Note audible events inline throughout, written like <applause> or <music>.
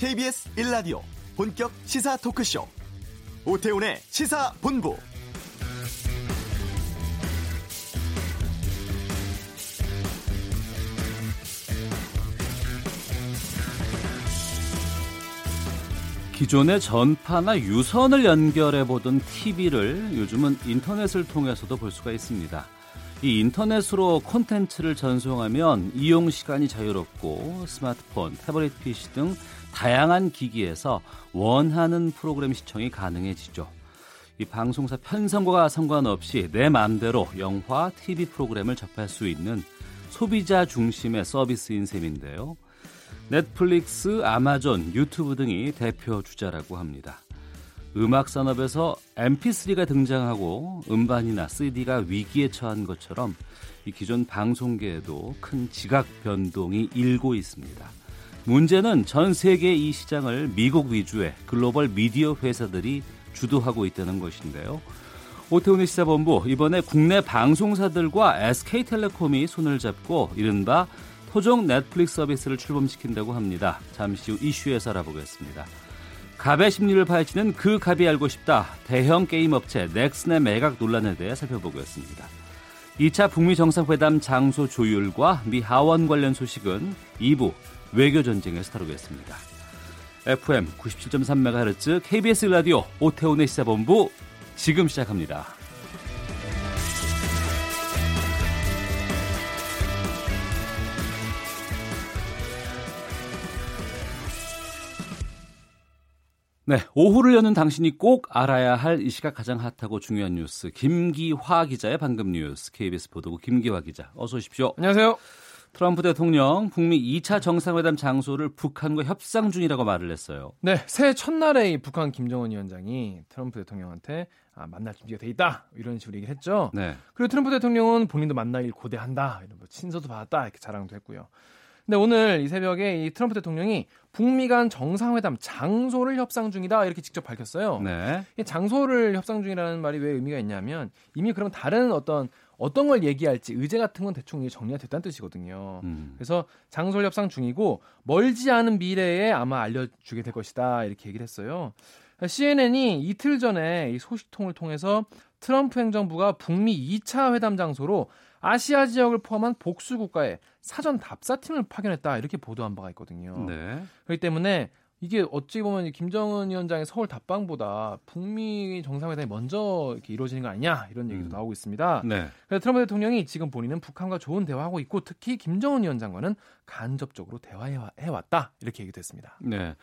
KBS 1라디오 본격 시사 토크쇼 오태훈의 시사본부 기존의 전파나 유선을 연결해 보던 TV를 요즘은 인터넷을 통해서도 볼 수가 있습니다. 이 인터넷으로 콘텐츠를 전송하면 이용 시간이 자유롭고 스마트폰, 태블릿 PC 등 다양한 기기에서 원하는 프로그램 시청이 가능해지죠. 이 방송사 편성과 상관없이 내 마음대로 영화, TV 프로그램을 접할 수 있는 소비자 중심의 서비스인 셈인데요. 넷플릭스, 아마존, 유튜브 등이 대표 주자라고 합니다. 음악 산업에서 MP3가 등장하고 음반이나 CD가 위기에 처한 것처럼 이 기존 방송계에도 큰 지각 변동이 일고 있습니다. 문제는 전 세계 이 시장을 미국 위주의 글로벌 미디어 회사들이 주도하고 있다는 것인데요. 오태훈의 시사본부 이번에 국내 방송사들과 SK텔레콤이 손을 잡고 이른바 토종 넷플릭스 서비스를 출범시킨다고 합니다. 잠시 후 이슈에서 알아보겠습니다. 갑의 심리를 파헤치는 그 갑이 알고 싶다. 대형 게임 업체 넥슨의 매각 논란에 대해 살펴보겠습니다. 2차 북미 정상회담 장소 조율과 미 하원 관련 소식은 2부 외교 전쟁에서 다루겠습니다. FM 97.3MHz KBS 라디오 오태훈의 시사본부 지금 시작합니다. 네, 오후를 여는 당신이 꼭 알아야 할 이 시각 가장 핫하고 중요한 뉴스 김기화 기자의 방금 뉴스 KBS 보도국 김기화 기자 어서 오십시오. 안녕하세요. 트럼프 대통령 북미 2차 정상회담 장소를 북한과 협상 중이라고 말을 했어요. 네, 새해 첫날에 북한 김정은 위원장이 트럼프 대통령한테 아, 만날 준비가 돼 있다 이런 식으로 얘기를 했죠. 네. 그리고 트럼프 대통령은 본인도 만날 일 고대한다 이런 뭐 친서도 받았다 이렇게 자랑도 했고요. 근데 오늘 이 새벽에 이 트럼프 대통령이 북미 간 정상회담 장소를 협상 중이다 이렇게 직접 밝혔어요. 네. 이 장소를 협상 중이라는 말이 왜 의미가 있냐면 이미 그럼 다른 어떤 어떤 걸 얘기할지 의제 같은 건 대충 정리가 됐다는 뜻이거든요. 음. 그래서 장소를 협상 중이고 멀지 않은 미래에 아마 알려주게 될 것이다 이렇게 얘기를 했어요. CNN이 이틀 전에 이 소식통을 통해서 트럼프 행정부가 북미 2차 회담 장소로 아시아 지역을 포함한 복수 국가에 사전 답사팀을 파견했다 이렇게 보도한 바가 있거든요. 네. 그렇기 때문에 이게 어찌 보면 김정은 위원장의 서울 답방보다 북미 정상회담이 먼저 이렇게 이루어지는 거 아니냐 이런 얘기도 음. 나오고 있습니다. 네. 그래서 트럼프 대통령이 지금 본인은 북한과 좋은 대화하고 있고 특히 김정은 위원장과는 간접적으로 대화해 왔다 이렇게 얘기도 했습니다. 네.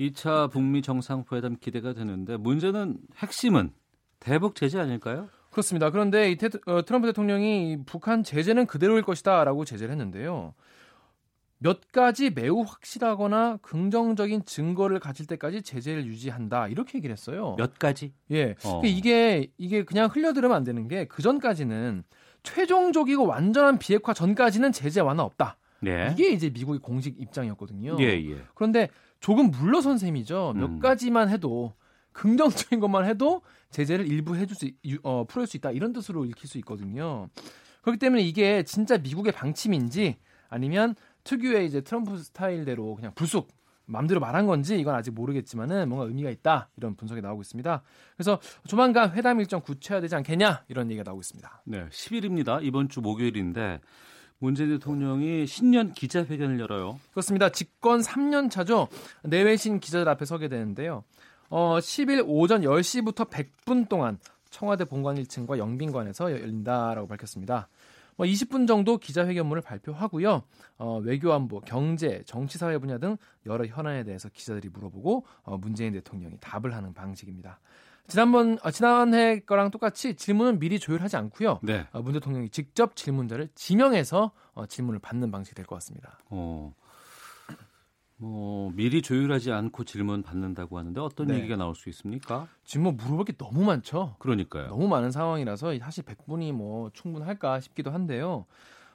2차 북미 정상회담 기대가 되는데 문제는 핵심은 대북 제재 아닐까요? 그렇습니다. 그런데 이 테, 어, 트럼프 대통령이 북한 제재는 그대로일 것이다라고 제재를 했는데요. 몇 가지 매우 확실하거나 긍정적인 증거를 가질 때까지 제재를 유지한다 이렇게 얘기를 했어요. 몇 가지? 예, 어. 그러니까 이게 이게 그냥 흘려들으면 안 되는 게 그 전까지는 최종적이고 완전한 비핵화 전까지는 제재 완화 없다. 네. 이게 이제 미국의 공식 입장이었거든요. 예, 예. 그런데 조금 물러선 셈이죠. 몇 음. 가지만 해도 긍정적인 것만 해도 제재를 일부 해줄 수 유- 어, 풀을 수 있다 이런 뜻으로 읽힐 수 있거든요. 그렇기 때문에 이게 진짜 미국의 방침인지 아니면 특유의 이제 트럼프 스타일대로 그냥 불쑥 마음대로 말한 건지 이건 아직 모르겠지만은 뭔가 의미가 있다 이런 분석이 나오고 있습니다. 그래서 조만간 회담 일정 구체화되지 않겠냐 이런 얘기가 나오고 있습니다. 네. 10일입니다. 이번 주 목요일인데 문재인 대통령이 신년 기자회견을 열어요. 그렇습니다. 집권 3년 차죠. 내외신 기자들 앞에 서게 되는데요. 어, 10일 오전 10시부터 100분 동안 청와대 본관 1층과 영빈관에서 열린다라고 밝혔습니다. 뭐 20분 정도 기자회견문을 발표하고요. 어, 외교 안보, 경제, 정치 사회 분야 등 여러 현안에 대해서 기자들이 물어보고 어, 문재인 대통령이 답을 하는 방식입니다. 지난번 어, 지난해 거랑 똑같이 질문은 미리 조율하지 않고요. 네. 어, 문 대통령이 직접 질문자를 지명해서 어, 질문을 받는 방식이 될 것 같습니다. 어. 뭐 미리 조율하지 않고 질문 받는다고 하는데 어떤 네. 얘기가 나올 수 있습니까? 지금 뭐 물어볼 게 너무 많죠. 그러니까요. 너무 많은 상황이라서 사실 100분이 뭐 충분할까 싶기도 한데요.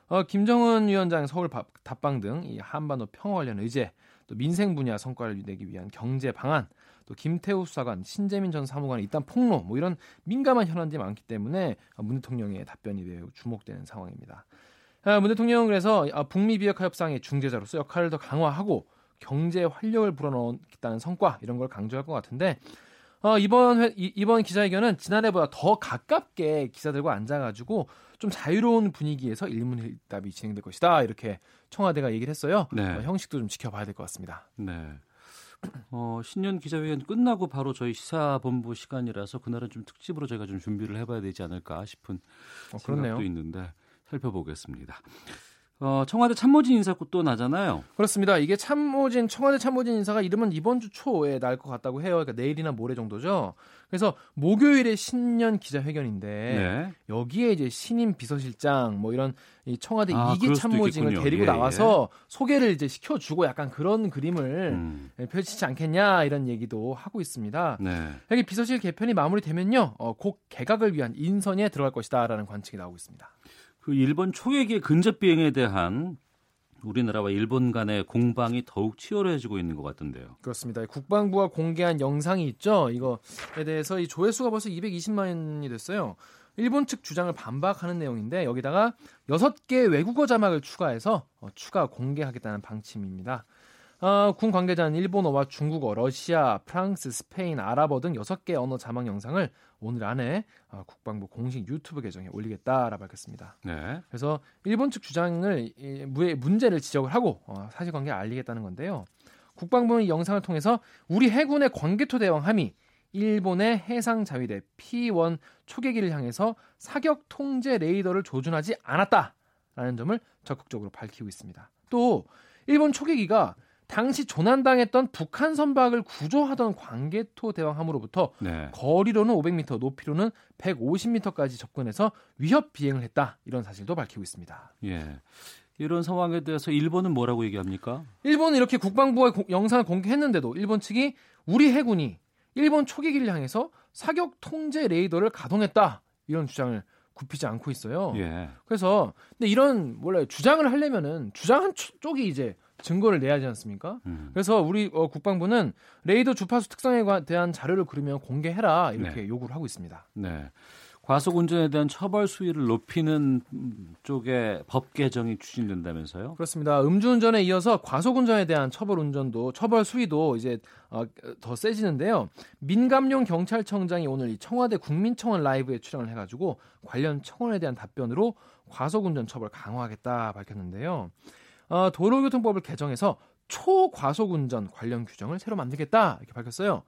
어, 김정은 위원장 서울 밥- 답방 등 이 한반도 평화 관련 의제, 또 민생 분야 성과를 내기 위한 경제 방안, 또 김태우 수사관, 신재민 전 사무관의 일단 폭로, 뭐 이런 민감한 현안들이 많기 때문에 문 대통령의 답변이 매우 주목되는 상황입니다. 아, 문 대통령은 그래서 아, 북미 비핵화 협상의 중재자로서 역할을 더 강화하고 경제에 활력을 불어넣겠다는 성과 이런 걸 강조할 것 같은데 어, 이번 회, 이, 이번 기자회견은 지난해보다 더 가깝게 기자들과 앉아가지고 좀 자유로운 분위기에서 일문일답이 진행될 것이다 이렇게 청와대가 얘기를 했어요. 네. 어, 형식도 좀 지켜봐야 될 것 같습니다. 네. 어, 신년 기자회견 끝나고 바로 저희 시사본부 시간이라서 그날은 좀 특집으로 저희가 좀 준비를 해봐야 되지 않을까 싶은 어, 생각도 있는데 살펴보겠습니다. 어, 청와대 참모진 인사도 또 나잖아요. 그렇습니다. 이게 참모진 청와대 참모진 인사가 이름은 이번 주 초에 날 것 같다고 해요. 그러니까 내일이나 모레 정도죠. 그래서 목요일에 신년 기자회견인데 네. 여기에 이제 신임 비서실장 뭐 이런 이 청와대 아, 2기 참모진을 데리고 예, 나와서 예. 소개를 이제 시켜주고 약간 그런 그림을 음. 펼치지 않겠냐 이런 얘기도 하고 있습니다. 네. 여기 비서실 개편이 마무리되면요, 어, 곧 개각을 위한 인선에 들어갈 것이다라는 관측이 나오고 있습니다. 그 일본 초계기의 근접 비행에 대한 우리나라와 일본 간의 공방이 더욱 치열해지고 있는 것 같은데요. 그렇습니다. 국방부가 공개한 영상이 있죠. 이거에 대해서 이 조회수가 벌써 220만이 됐어요. 일본 측 주장을 반박하는 내용인데 여기다가 6개 외국어 자막을 추가해서 어, 추가 공개하겠다는 방침입니다. 어, 군 관계자는 일본어와 중국어, 러시아, 프랑스, 스페인, 아랍어 등 6개 언어 자막 영상을 오늘 안에 어, 국방부 공식 유튜브 계정에 올리겠다라 밝혔습니다. 네. 그래서 일본 측 주장을 이, 문제를 지적을 하고 어, 사실관계 알리겠다는 건데요. 국방부는 영상을 통해서 우리 해군의 광개토 대왕 함이 일본의 해상 자위대 P1 초계기를 향해서 사격 통제 레이더를 조준하지 않았다라는 점을 적극적으로 밝히고 있습니다. 또 일본 초계기가 당시 조난당했던 북한 선박을 구조하던 광개토 대왕함으로부터 네. 거리로는 500m, 높이로는 150m까지 접근해서 위협 비행을 했다. 이런 사실도 밝히고 있습니다. 예. 이런 상황에 대해서 일본은 뭐라고 얘기합니까? 일본은 이렇게 국방부가 영상을 공개했는데도 일본 측이 우리 해군이 일본 초계기를 향해서 사격 통제 레이더를 가동했다. 이런 주장을 굽히지 않고 있어요. 예. 그래서 근데 이런 원래 주장을 하려면은 주장 한 쪽이 이제 증거를 내야 하지 않습니까? 음. 그래서 우리 어, 국방부는 레이더 주파수 특성에 대한 자료를 그러면 공개해라 이렇게 네. 요구를 하고 있습니다. 네. 과속 운전에 대한 처벌 수위를 높이는 쪽에 법 개정이 추진된다면서요? 그렇습니다. 음주운전에 이어서 과속 운전에 대한 처벌 운전도 처벌 수위도 이제 어, 더 세지는데요. 민감용 경찰청장이 오늘 청와대 국민청원 라이브에 출연을 해가지고 관련 청원에 대한 답변으로 과속 운전 처벌 강화하겠다 밝혔는데요. 어, 도로교통법을 개정해서 초과속 운전 관련 규정을 새로 만들겠다 이렇게 밝혔어요.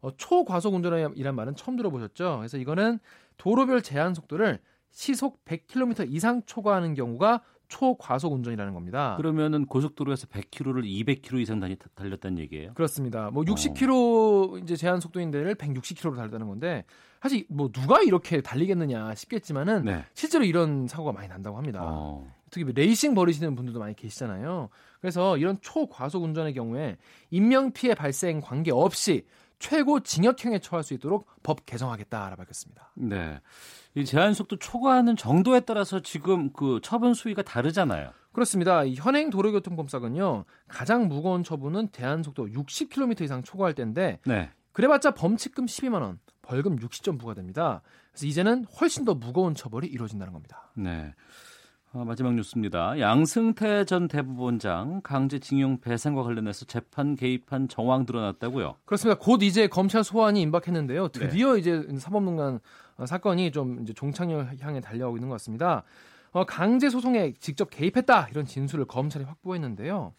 어, 초과속 운전이란 말은 처음 들어보셨죠? 그래서 이거는 도로별 제한 속도를 시속 100km 이상 초과하는 경우가 초과속 운전이라는 겁니다. 그러면은 고속도로에서 100km를 200km 이상 다니, 달렸다는 얘기예요? 그렇습니다. 뭐 60km 어. 이제 제한 속도인데를 160km로 달렸다는 건데 사실 뭐 누가 이렇게 달리겠느냐 싶겠지만은 네. 실제로 이런 사고가 많이 난다고 합니다. 어. 특히 뭐 레이싱 벌이시는 분들도 많이 계시잖아요. 그래서 이런 초과속 운전의 경우에 인명 피해 발생 관계 없이 최고 징역형에 처할 수 있도록 법 개정하겠다라 밝혔습니다. 네. 이 제한 속도 초과하는 정도에 따라서 지금 그 처분 수위가 다르잖아요. 그렇습니다. 이 현행 도로교통법상은요 가장 무거운 처분은 제한 속도 60km 이상 초과할 때인데 네. 그래봤자 범칙금 12만 원, 벌금 60점 부과됩니다. 그래서 이제는 훨씬 더 무거운 처벌이 이루어진다는 겁니다. 네. 어, 마지막 뉴스입니다. 양승태 전 대법원장 강제징용 배상과 관련해서 재판 개입한 정황 드러났다고요? 그렇습니다. 곧 이제 검찰 소환이 임박했는데요. 드디어 네. 이제 사법농단 어, 사건이 좀 이제 종착역 향해 달려가고 있는 것 같습니다. 어, 강제 소송에 직접 개입했다 이런 진술을 검찰이 확보했는데요.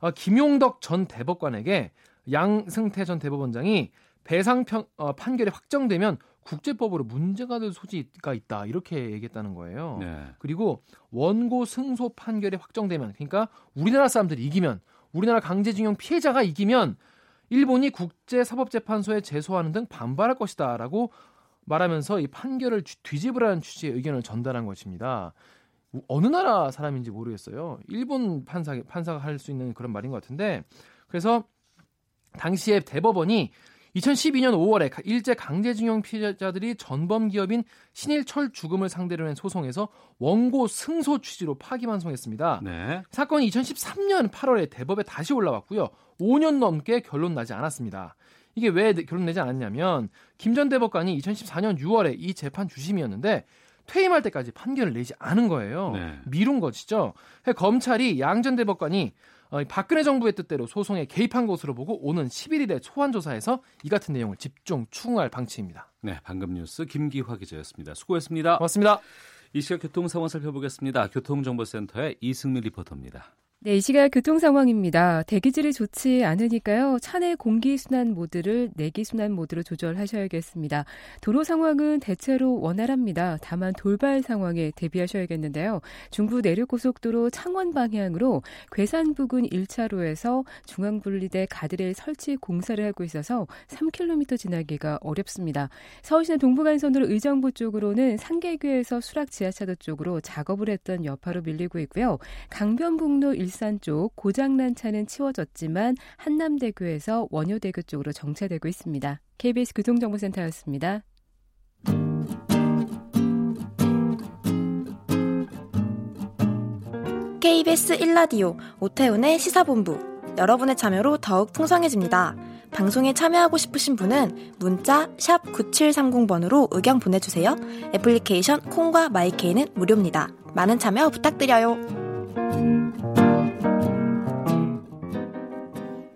어, 김용덕 전 대법관에게 양승태 전 대법원장이 배상 편, 어, 판결이 확정되면 국제법으로 문제가 될 소지가 있다 이렇게 얘기했다는 거예요. 네. 그리고 원고 승소 판결이 확정되면 그러니까 우리나라 사람들이 이기면 우리나라 강제징용 피해자가 이기면 일본이 국제사법재판소에 제소하는 등 반발할 것이다라고 말하면서 이 판결을 뒤집으라는 취지의 의견을 전달한 것입니다. 어느 나라 사람인지 모르겠어요. 일본 판사 판사가 할 수 있는 그런 말인 것 같은데 그래서 당시에 대법원이 2012년 5월에 일제 강제징용 피해자들이 전범 기업인 신일철 죽음을 상대로 한 소송에서 원고 승소 취지로 파기환송했습니다. 네. 사건이 2013년 8월에 대법에 다시 올라왔고요. 5년 넘게 결론 나지 않았습니다. 이게 왜 결론 내지 않았냐면 김 전 대법관이 2014년 6월에 이 재판 주심이었는데 퇴임할 때까지 판결을 내지 않은 거예요. 네. 미룬 것이죠. 검찰이 양 전 대법관이 어, 박근혜 정부의 뜻대로 소송에 개입한 것으로 보고 오는 11일에 소환 조사에서 이 같은 내용을 집중 추궁할 방침입니다. 네, 방금 뉴스 김기화 기자였습니다. 수고했습니다. 고맙습니다. 이 시각 교통 상황 살펴보겠습니다. 교통정보센터의 이승미 리포터입니다. 네, 이 시각 교통 상황입니다. 대기질이 좋지 않으니까요. 차내 공기 순환 모드를 내기 순환 모드로 조절하셔야겠습니다. 도로 상황은 대체로 원활합니다. 다만 돌발 상황에 대비하셔야겠는데요. 중부 내륙 고속도로 창원 방향으로 괴산 부근 1차로에서 중앙분리대 가드레일 설치 공사를 하고 있어서 3km 지나기가 어렵습니다. 서울시내 동부간선도로 의정부 쪽으로는 상계교에서 수락 지하차도 쪽으로 작업을 했던 여파로 밀리고 있고요. 강변북로 일산 쪽 고장난 차는 치워졌지만 한남대교에서 원효대교 쪽으로 정체되고 있습니다. KBS 교통정보센터였습니다. KBS 1라디오 오태훈의 시사본부 여러분의 참여로 더욱 풍성해집니다. 방송에 참여하고 싶으신 분은 문자 9730번으로 의견 보내주세요. 애플리케이션 콩과 마이케이는 무료입니다. 많은 참여 부탁드려요.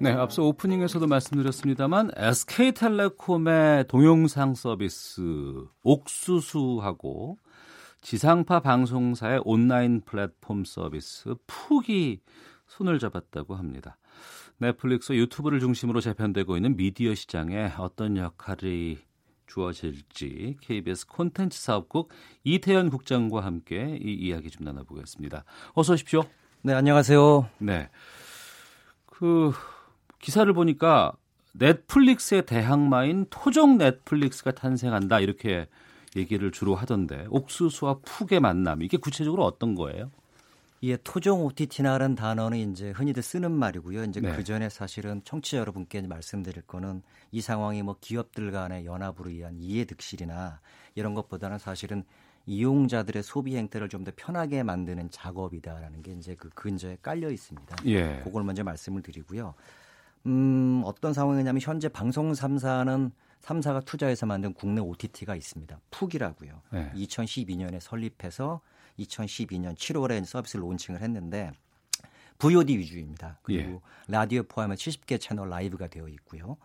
네, 앞서 오프닝에서도 말씀드렸습니다만 SK텔레콤의 동영상 서비스 옥수수하고 지상파 방송사의 온라인 플랫폼 서비스 푹이 손을 잡았다고 합니다. 넷플릭스, 유튜브를 중심으로 재편되고 있는 미디어 시장에 어떤 역할이 주어질지 KBS 콘텐츠 사업국 이태현 국장과 함께 이 이야기 좀 나눠보겠습니다. 어서 오십시오. 네, 안녕하세요. 네. 그 기사를 보니까 넷플릭스의 대항마인 토종 넷플릭스가 탄생한다 이렇게 얘기를 주로 하던데 옥수수와 푹의 만남 이게 구체적으로 어떤 거예요? 예, 토종 OTT라는 단어는 이제 흔히들 쓰는 말이고요. 이제 네. 그 전에 사실은 청취자 여러분께 말씀드릴 거는 이 상황이 뭐 기업들 간의 연합으로 의한 이해 득실이나 이런 것보다는 사실은 이용자들의 소비 행태를 좀 더 편하게 만드는 작업이다라는 게 이제 그 근저에 깔려 있습니다. 예. 그걸 먼저 말씀을 드리고요. 음, 어떤 상황이냐면 현재 방송 3사는 3사가 투자해서 만든 국내 OTT가 있습니다. 푹이라고요. 네. 2012년에 설립해서 2012년 7월에 서비스를 론칭을 했는데 VOD 위주입니다. 그리고 예. 라디오 포함해 70개 채널 라이브가 되어 있고요.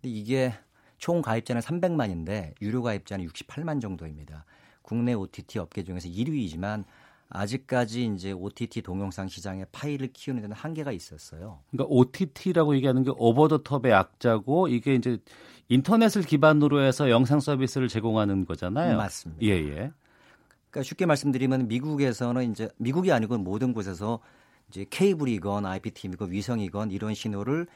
근데 이게 총 가입자는 300만인데 유료 가입자는 68만 정도입니다. 국내 OTT 업계 중에서 1위이지만 아직까지 이제 OTT 동영상 시장에 파일을 키우는 데는 한계가 있었어요. 그러니까 OTT라고 얘기하는 게 over the top의 약자고 이게 이제 인터넷을 기반으로 해서 영상 서비스를 제공하는 거잖아요. 맞습니다. 예, 예. 그러니까 쉽게 말씀드리면 미국에서는 이제 미국이 아니고 모든 곳에서 이제 케이블이건 IPTV건 위성이건 이런 신호를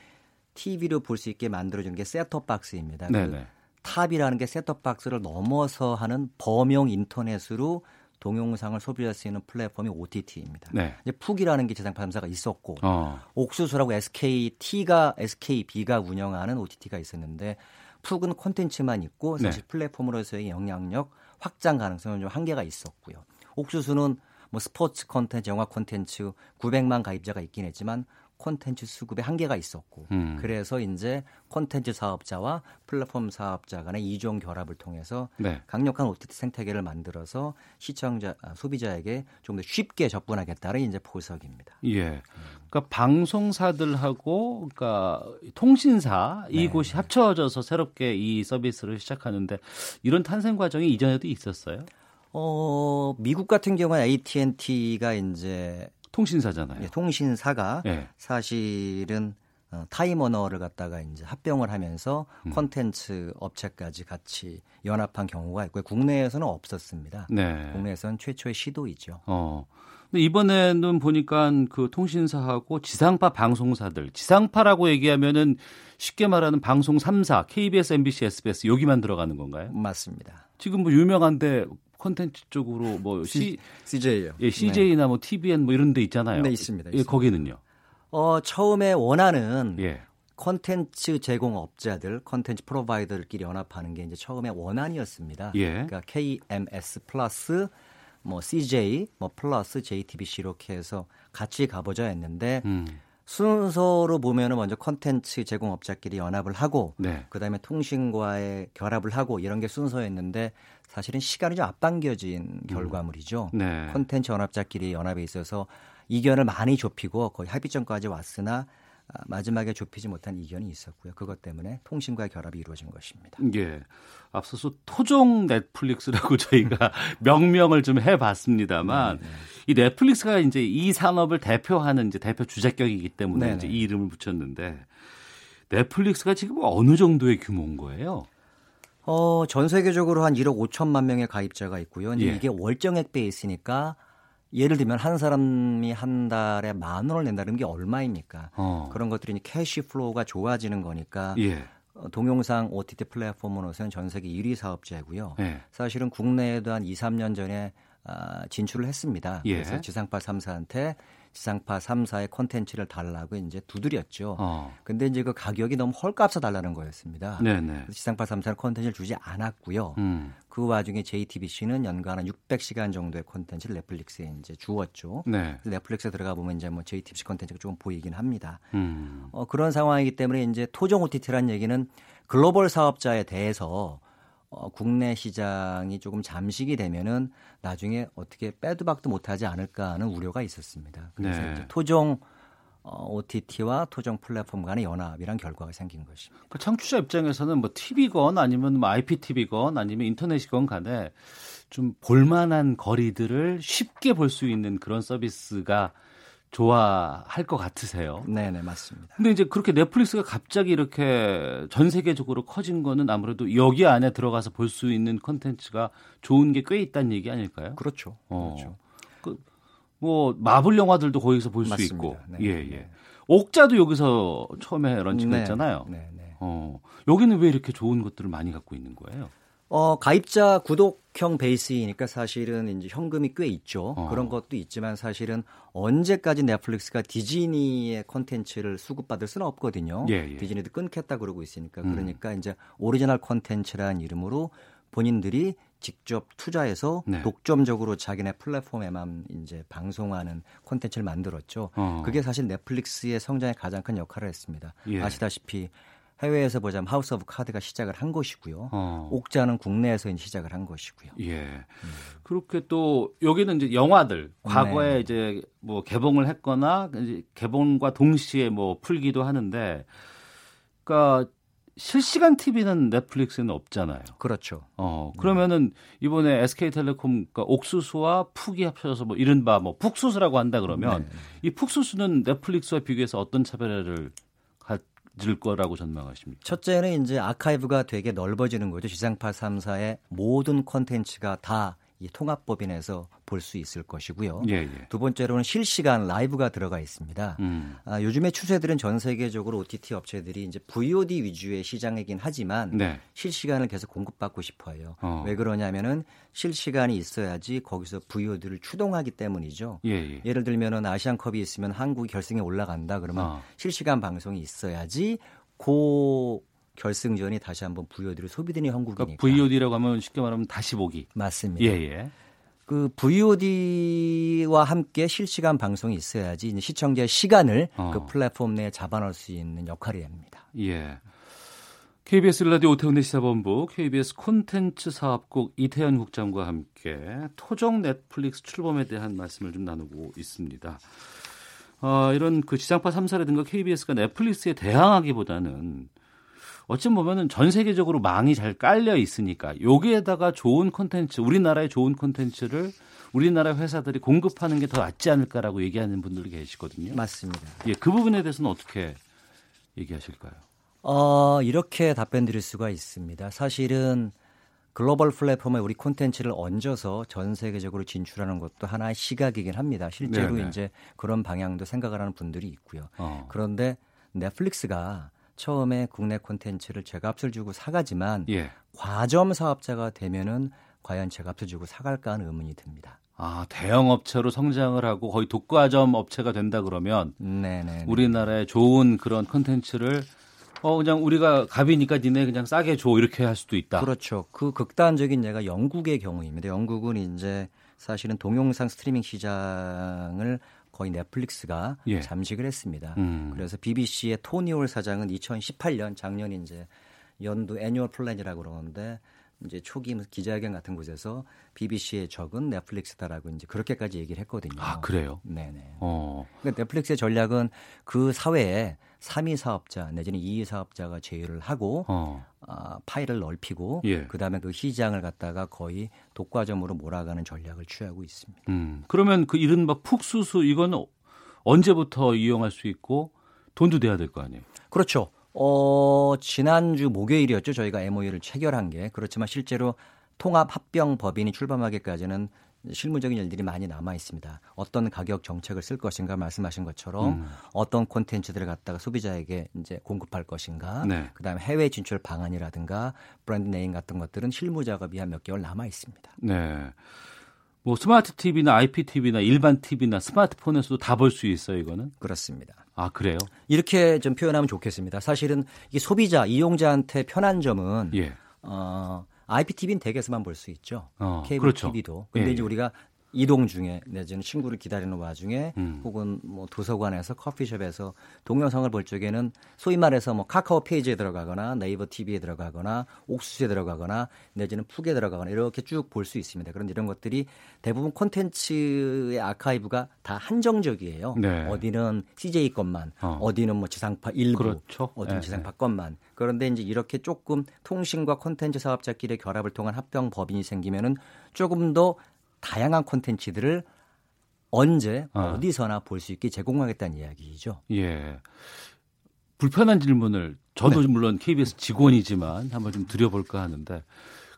TV로 볼 수 있게 만들어 주는 게 셋톱 박스입니다. 네, 그 네. 탑이라는 게 셋톱 박스를 넘어서 하는 범용 인터넷으로 동영상을 소비할 수 있는 플랫폼이 OTT입니다. 네. 이제 푹이라는 게 3사가 있었고 어. 옥수수라고 SKT가 SKB가 운영하는 OTT가 있었는데 푹은 콘텐츠만 있고 사실 네. 플랫폼으로서의 영향력 확장 가능성은 좀 한계가 있었고요. 옥수수는 뭐 스포츠 콘텐츠, 영화 콘텐츠 900만 가입자가 있긴 했지만 콘텐츠 수급에 한계가 있었고 음. 그래서 이제 콘텐츠 사업자와 플랫폼 사업자 간의 이종 결합을 통해서 네. 강력한 OTT 생태계를 만들어서 시청자 아, 소비자에게 좀 더 쉽게 접근하겠다는 이제 포석입니다. 예. 그러니까 방송사들하고 그러니까 통신사 네. 이곳이 합쳐져서 새롭게 이 서비스를 시작하는데 이런 탄생 과정이 이전에도 있었어요? 어, 미국 같은 경우는 AT&T가 이제 통신사잖아요. 예, 통신사가 예. 사실은 어, 타임워너를 갖다가 이제 합병을 하면서 음. 콘텐츠 업체까지 같이 연합한 경우가 있고요. 국내에서는 없었습니다. 네. 국내에서는 최초의 시도이죠. 어. 근데 이번에는 보니까 그 통신사하고 지상파 방송사들, 지상파라고 얘기하면은 쉽게 말하는 방송 3사, KBS, MBC, SBS 여기만 들어가는 건가요? 맞습니다. 지금 뭐 유명한데 콘텐츠 쪽으로 뭐 C, CJ요. 예, CJ나 뭐 TVN 뭐 이런 데 있잖아요. 네, 있습니다. 예, 있습니다. 거기는요. 어, 처음에 원하는 예. 콘텐츠 제공 업자들, 콘텐츠 프로바이더들끼리 연합하는 게 이제 처음에 원안이었습니다. 예. 그러니까 KMS 플러스 뭐 CJ, 뭐 플러스 JTBC 이렇게 해서 같이 가보자 했는데 음. 순서로 보면은 먼저 컨텐츠 제공업자끼리 연합을 하고 네. 그다음에 통신과의 결합을 하고 이런 게 순서였는데 사실은 시간이 좀 앞당겨진 결과물이죠. 네. 콘텐츠 연합자끼리 연합에 있어서 이견을 많이 좁히고 거의 합의점까지 왔으나 아, 마지막에 좁히지 못한 이견이 있었고요. 그것 때문에 통신과의 결합이 이루어진 것입니다. 예. 앞서서 토종 넷플릭스라고 <laughs> 저희가 <laughs> 명명을 좀 해봤습니다만 네, 이 넷플릭스가 이제 이 산업을 대표하는 이제 대표 주자 격이기 때문에 네네. 이제 이 이름을 붙였는데 넷플릭스가 지금 어느 정도의 규모인 거예요? 어, 전 세계적으로 한 1억 5천만 명의 가입자가 있고요. 이제 예. 이게 월정액 베이스니까 예를 들면 한 사람이 한 달에 만 원을 낸다는 게 얼마입니까? 어. 그런 것들이 cash flow가 좋아지는 거니까 예. 어, 동영상 OTT 플랫폼으로서는 전 세계 1위 사업자이고요. 예. 사실은 국내에도 한 2, 3년 전에 아, 진출을 했습니다. 예. 그래서 지상파 3사한테 지상파 3사의 콘텐츠를 달라고 이제 두드렸죠. 어. 근데 이제 그 가격이 너무 헐값에 달라는 거였습니다. 네네. 지상파 3사는 콘텐츠를 주지 않았고요. 음. 그 와중에 JTBC는 연간 한 600시간 정도의 콘텐츠를 넷플릭스에 이제 주었죠. 네. 넷플릭스에 들어가 보면 이제 뭐 JTBC 콘텐츠가 좀 보이긴 합니다. 음. 어, 그런 상황이기 때문에 이제 토종 OTT라는 얘기는 글로벌 사업자에 대해서 어, 국내 시장이 조금 잠식이 되면은 나중에 어떻게 빼도 박도 못하지 않을까 하는 우려가 있었습니다. 그래서 네. 이제 토종 어, OTT와 토종 플랫폼 간의 연합이란 결과가 생긴 것입니다. 그 청취자 입장에서는 뭐 TV건 아니면 뭐 IPTV건 아니면 인터넷이건 간에 좀 볼만한 거리들을 쉽게 볼 수 있는 그런 서비스가 좋아할 것 같으세요. 네 네 맞습니다. 근데 이제 그렇게 넷플릭스가 갑자기 이렇게 전 세계적으로 커진 거는 아무래도 여기 안에 들어가서 볼 수 있는 컨텐츠가 좋은 게 꽤 있다는 얘기 아닐까요? 그렇죠. 어. 그렇죠. 그, 뭐 마블 영화들도 거기서 볼 수. 있고, 네. 예 예. 옥자도 여기서 처음에 런칭 네, 했잖아요. 네, 네. 어, 여기는 왜 이렇게 좋은 것들을 많이 갖고 있는 거예요? 어, 가입자 구독형 베이스이니까 사실은 이제 현금이 꽤 있죠. 어. 그런 것도 있지만 사실은 언제까지 넷플릭스가 디즈니의 콘텐츠를 수급받을 수는 없거든요. 예, 예. 디즈니도 끊겠다 그러고 있으니까. 음. 그러니까 이제 오리지널 콘텐츠라는 이름으로 본인들이 직접 투자해서 네. 독점적으로 자기네 플랫폼에만 이제 방송하는 콘텐츠를 만들었죠. 어. 그게 사실 넷플릭스의 성장에 가장 큰 역할을 했습니다. 예. 아시다시피 해외에서 보자면 House of Cards가 시작을 한 것이고요. 어. 옥자는 국내에서 이제 시작을 한 것이고요. 예. 그렇게 또 여기는 이제 영화들 과거에 네. 이제 뭐 개봉을 했거나 이제 개봉과 동시에 뭐 풀기도 하는데, 그러니까 실시간 TV는 넷플릭스는 없잖아요. 그렇죠. 어 그러면은 이번에 SK텔레콤 그러니까 옥수수와 푹이 합쳐서 뭐 이른바 뭐 푹수수라고 한다 그러면 네. 이 푹수수는 넷플릭스와 비교해서 어떤 차별을 가 질 거라고 전망하십니까? 첫째는 이제 아카이브가 되게 넓어지는 거죠. 지상파 3사의 모든 콘텐츠가 다 이 통합법인에서 볼 수 있을 것이고요. 예, 예. 두 번째로는 실시간 라이브가 들어가 있습니다. 음. 아, 요즘의 추세들은 전 세계적으로 OTT 업체들이 이제 VOD 위주의 시장이긴 하지만 네. 실시간을 계속 공급받고 싶어요. 어. 왜 그러냐면은 실시간이 있어야지 거기서 VOD를 추동하기 때문이죠. 예, 예. 예를 들면은 아시안컵이 있으면 한국이 결승에 올라간다 그러면 어. 실시간 방송이 있어야지 그 결승전이 다시 한번 VOD를 소비되는 형국이니까. 그러니까 VOD라고 하면 쉽게 말하면 다시 보기. 맞습니다. 예, 예. 그 VOD와 함께 실시간 방송이 있어야지 시청자의 시간을 어. 그 플랫폼 내에 잡아놓을 수 있는 역할이 됩니다. 예. KBS 라디오 오태훈의 시사본부, KBS 콘텐츠 사업국 이태현 국장과 함께 토종 넷플릭스 출범에 대한 말씀을 좀 나누고 있습니다. 어, 이런 그 지상파 3사라든가 KBS가 넷플릭스에 대항하기보다는 어찌 보면은 전 세계적으로 망이 잘 깔려 있으니까 여기에다가 좋은 콘텐츠, 우리나라의 좋은 콘텐츠를 우리나라 회사들이 공급하는 게 더 낫지 않을까라고 얘기하는 분들이 계시거든요. 맞습니다. 예, 그 부분에 대해서는 어떻게 얘기하실까요? 어, 이렇게 답변 드릴 수가 있습니다. 사실은 글로벌 플랫폼에 우리 콘텐츠를 얹어서 전 세계적으로 진출하는 것도 하나의 시각이긴 합니다. 실제로 네네. 이제 그런 방향도 생각을 하는 분들이 있고요. 어. 그런데 넷플릭스가 처음에 국내 콘텐츠를 제값을 주고 사가지만 예. 과점 사업자가 되면은 과연 제값을 주고 사갈까 하는 의문이 듭니다. 아, 대형 업체로 성장을 하고 거의 독과점 업체가 된다 그러면 네네. 우리나라의 좋은 그런 컨텐츠를 어 그냥 우리가 갑이니까 니네 그냥 싸게 줘 이렇게 할 수도 있다. 그렇죠. 그 극단적인 예가 영국의 경우입니다. 영국은 이제 사실은 동영상 스트리밍 시장을 거의 넷플릭스가 예. 잠식을 했습니다. 음. 그래서 BBC의 토니 홀 사장은 2018년 작년 이제 연도 annual plan이라고 그러는데 이제 초기 기자회견 같은 곳에서 BBC의 적은 넷플릭스다라고 이제 그렇게까지 얘기를 했거든요. 아 그래요? 네네. 어. 그러니까 넷플릭스의 전략은 그 사회에 3위 사업자 내지는 2위 사업자가 제휴를 하고 어. 아, 파일을 넓히고 예. 그다음에 그 시장을 갖다가 거의 독과점으로 몰아가는 전략을 취하고 있습니다. 음. 그러면 그 이른바 푹수수 이건 어- 언제부터 이용할 수 있고 돈도 내야 될 거 아니에요? 그렇죠. 어, 지난주 목요일이었죠. 저희가 MOU를 체결한 게. 그렇지만 실제로 통합 합병 법인이 출범하기까지는 실무적인 일들이 많이 남아 있습니다. 어떤 가격 정책을 쓸 것인가 말씀하신 것처럼 음. 어떤 콘텐츠들을 갖다가 소비자에게 이제 공급할 것인가. 네. 그다음에 해외 진출 방안이라든가 brand name 같은 것들은 실무 작업이 한몇 개월 남아 있습니다. 네. 뭐 스마트 TV나 IPTV나 일반 TV나 스마트폰에서도 다 볼 수 있어요, 이거는? 그렇습니다. 아, 그래요? 이렇게 좀 표현하면 좋겠습니다. 사실은 이 소비자 이용자한테 편한 점은 예. 어, IPTV는 댁에서만 볼 수 있죠. 어, 케이블 그렇죠. TV도. 근데 예, 이제 예. 우리가 이동 중에 내지는 친구를 기다리는 와중에 음. 혹은 뭐 도서관에서 커피숍에서 동영상을 볼 적에는 소위 말해서 뭐 카카오 페이지에 들어가거나 네이버 TV에 들어가거나 옥수수에 들어가거나 내지는 푹에 들어가거나 이렇게 쭉 볼 수 있습니다. 그런데 이런 것들이 대부분 콘텐츠의 아카이브가 다 한정적이에요. 네. 어디는 CJ 것만, 어. 어. 디는뭐 지상파 일부, 그렇죠. 어디는 예, 지상파 것만. 그런데 이제 이렇게 조금 통신과 콘텐츠 사업자끼리의 결합을 통한 합병 법인이 생기면은 조금 더 다양한 콘텐츠들을 언제 아. 어디서나 볼 수 있게 제공하겠다는 이야기죠. 예. 불편한 질문을 저도 물론 KBS 직원이지만 한번 좀 드려볼까 하는데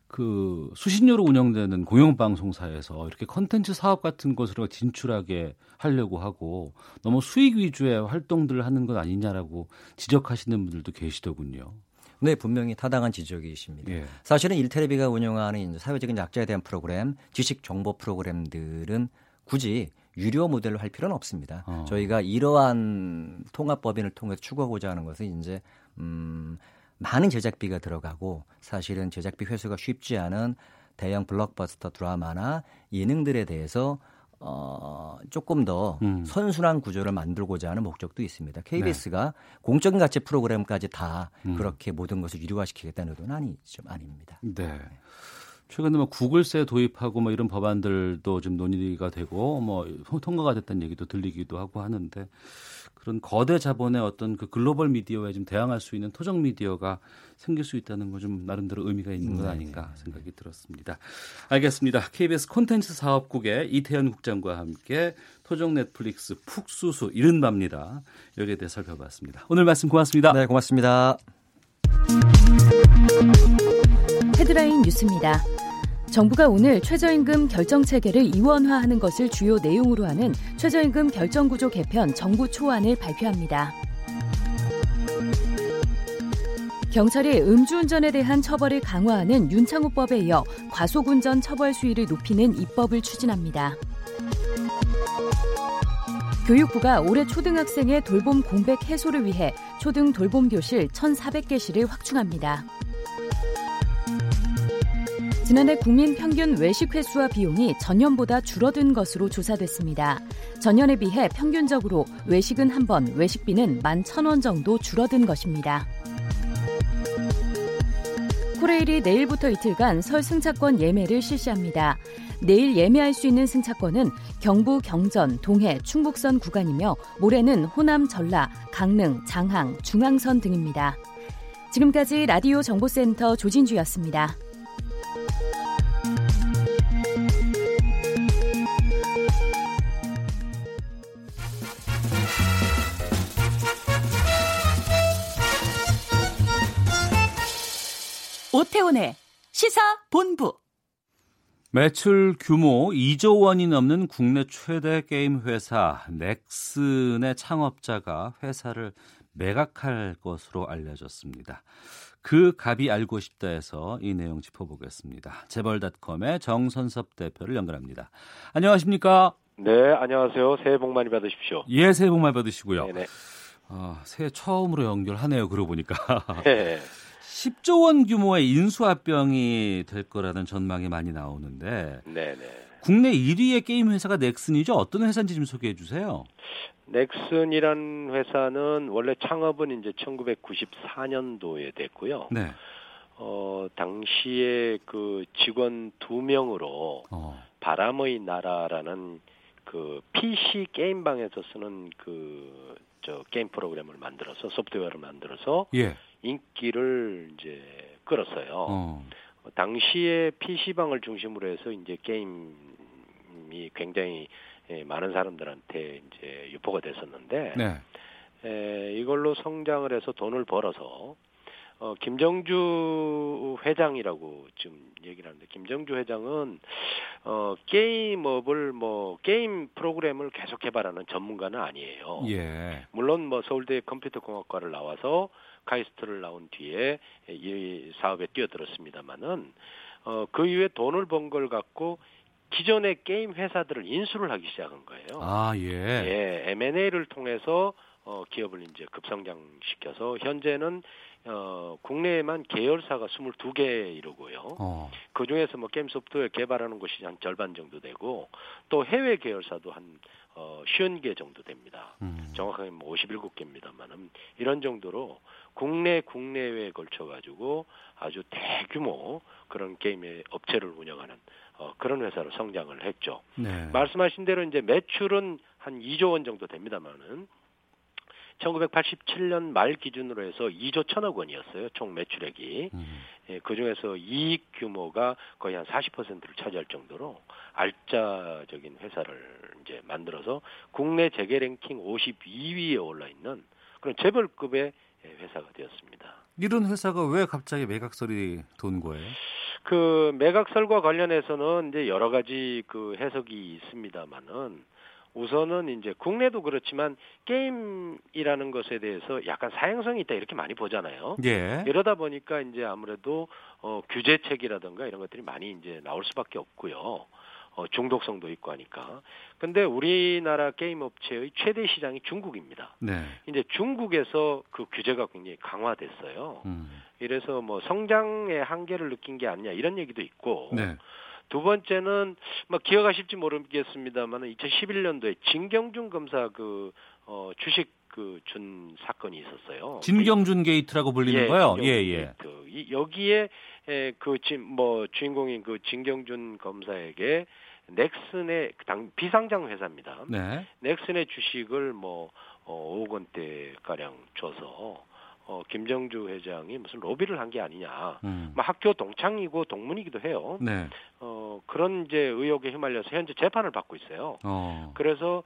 그 수신료로 운영되는 공영방송사에서 이렇게 컨텐츠 사업 같은 곳으로 진출하게 하려고 하고 너무 수익 위주의 활동들을 하는 것 아니냐라고 지적하시는 분들도 계시더군요. 네, 분명히 타당한 지적이십니다. 예. 사실은 일테레비가 운영하는 사회적인 약자에 대한 프로그램, 지식 정보 프로그램들은 굳이 유료 모델로 할 필요는 없습니다. 어. 저희가 이러한 통합법인을 통해서 추구하고자 하는 것은 이제 음, 많은 제작비가 들어가고 사실은 제작비 회수가 쉽지 않은 대형 블록버스터 드라마나 예능들에 대해서 어, 조금 더 음. 선순환 구조를 만들고자 하는 목적도 있습니다. KBS가 공적인 가치 프로그램까지 다 음. 그렇게 모든 것을 유료화시키겠다는 의도는 아니죠, 아닙니다. 네. 최근에 뭐 구글세 도입하고 뭐 이런 법안들도 좀 논의가 되고 뭐 통과가 됐다는 얘기도 들리기도 하고 하는데 그런 거대 자본의 어떤 그 글로벌 미디어에 좀 대항할 수 있는 토종 미디어가 생길 수 있다는 건 좀 나름대로 의미가 있는 것 아닌가 생각이 들었습니다. 알겠습니다. KBS 콘텐츠 사업국의 이태현 국장과 함께 토종 넷플릭스 푹수수 이른바입니다. 여기에 대해 살펴봤습니다. 오늘 말씀 고맙습니다. 네, 고맙습니다. 헤드라인 뉴스입니다. 정부가 오늘 최저임금 결정 체계를 이원화하는 것을 주요 내용으로 하는 최저임금 결정구조 개편 정부 초안을 발표합니다. 경찰이 음주운전에 대한 처벌을 강화하는 윤창호법에 이어 과속운전 처벌 수위를 높이는 입법을 추진합니다. 교육부가 올해 초등학생의 돌봄 공백 해소를 위해 초등 돌봄 교실 1,400개실을 확충합니다. 지난해 국민 평균 외식 횟수와 비용이 전년보다 줄어든 것으로 조사됐습니다. 전년에 비해 평균적으로 외식은 한 번, 외식비는 11,000원 정도 줄어든 것입니다. 코레일이 내일부터 이틀간 설 승차권 예매를 실시합니다. 내일 예매할 수 있는 승차권은 경부, 경전, 동해, 충북선 구간이며 모레는 호남, 전라, 강릉, 장항, 중앙선 등입니다. 지금까지 라디오 정보센터 조진주였습니다. 오태훈의 시사 본부. 매출 규모 2조 원이 넘는 국내 최대 게임 회사 넥슨의 창업자가 회사를 매각할 것으로 알려졌습니다. 그 값이 알고 싶다에서 이 내용 짚어보겠습니다. 재벌닷컴의 정선섭 대표를 연결합니다. 안녕하십니까? 네, 안녕하세요. 새해 복 많이 받으십시오. 예, 새해 복 많이 받으시고요. 네네. 아, 새해 처음으로 연결하네요. 그러고 보니까. 네. 10조 원 규모의 인수합병이 될 거라는 전망이 많이 나오는데 네네. 국내 1위의 게임 회사가 넥슨이죠. 어떤 회사인지 좀 소개해 주세요. 넥슨이란 회사는 원래 창업은 이제 1994년도에 됐고요. 네. 어, 당시에 그 직원 두 명으로 어. 바람의 나라라는 그 PC 게임방에서 쓰는 그 저 게임 프로그램을 만들어서 소프트웨어를 만들어서 예. 인기를 이제 끌었어요. 어. 당시에 PC방을 중심으로 해서 이제 게임이 굉장히 예, 많은 사람들한테 이제 유포가 됐었는데 네. 에, 이걸로 성장을 해서 돈을 벌어서 어, 김정주 회장이라고 지금 얘기를 하는데 김정주 회장은 어, 게임업을 뭐 게임 프로그램을 계속 개발하는 전문가는 아니에요. 예. 물론 뭐 서울대 컴퓨터공학과를 나와서 카이스트를 나온 뒤에 이 사업에 뛰어들었습니다마는 어, 그 이후에 돈을 번 걸 갖고 기존의 게임 회사들을 인수를 하기 시작한 거예요. 아, 예. 예, M&A를 통해서 어, 기업을 이제 급성장시켜서 현재는 어, 국내에만 계열사가 22개 이루고요. 어. 그 중에서 뭐 게임 소프트웨어 개발하는 곳이 한 절반 정도 되고 또 해외 계열사도 한 어, 50개 정도 됩니다. 음. 정확하게 뭐 57개입니다만은 이런 정도로 국내 국내외에 걸쳐 가지고 아주 대규모 그런 게임의 업체를 운영하는 어, 그런 회사로 성장을 했죠. 네. 말씀하신 대로 이제 매출은 한 2조 원 정도 됩니다만은 1987년 말 기준으로 해서 2조 천억 원이었어요. 총 매출액이. 음. 예, 그 중에서 이익 규모가 거의 한 40%를 차지할 정도로 알짜적인 회사를 이제 만들어서 국내 재계 랭킹 52위에 올라 있는 그런 재벌급의 예, 회사가 되었습니다. 이런 회사가 왜 갑자기 매각설이 돈 거예요? 그 매각설과 관련해서는 이제 여러 가지 그 해석이 있습니다만은 우선은 이제 국내도 그렇지만 게임이라는 것에 대해서 약간 사행성이 있다 이렇게 많이 보잖아요. 예. 이러다 보니까 이제 아무래도 어 규제책이라든가 이런 것들이 많이 이제 나올 수밖에 없고요. 어 중독성도 있고 하니까. 근데 우리나라 게임 업체의 최대 시장이 중국입니다. 네. 이제 중국에서 그 규제가 굉장히 강화됐어요. 음. 이래서 뭐 성장의 한계를 느낀 게 아니냐 이런 얘기도 있고 네. 두 번째는 뭐 기억하실지 모르겠습니다만은 2011년도에 진경준 검사 그 어, 주식 그 준 사건이 있었어요. 진경준 게이트라고 불리는 거요? 진경준 예, 예. 게이트. 이, 여기에 에, 그뭐 주인공인 그 진경준 검사에게 넥슨의 당 비상장 회사입니다. 네. 넥슨의 주식을 뭐 어, 5억 원대 가량 줘서 어, 김정주 회장이 무슨 로비를 한 게 아니냐. 음. 뭐 학교 동창이고 동문이기도 해요. 네. 어, 그런 이제 의혹에 휘말려서 현재 재판을 받고 있어요. 어. 그래서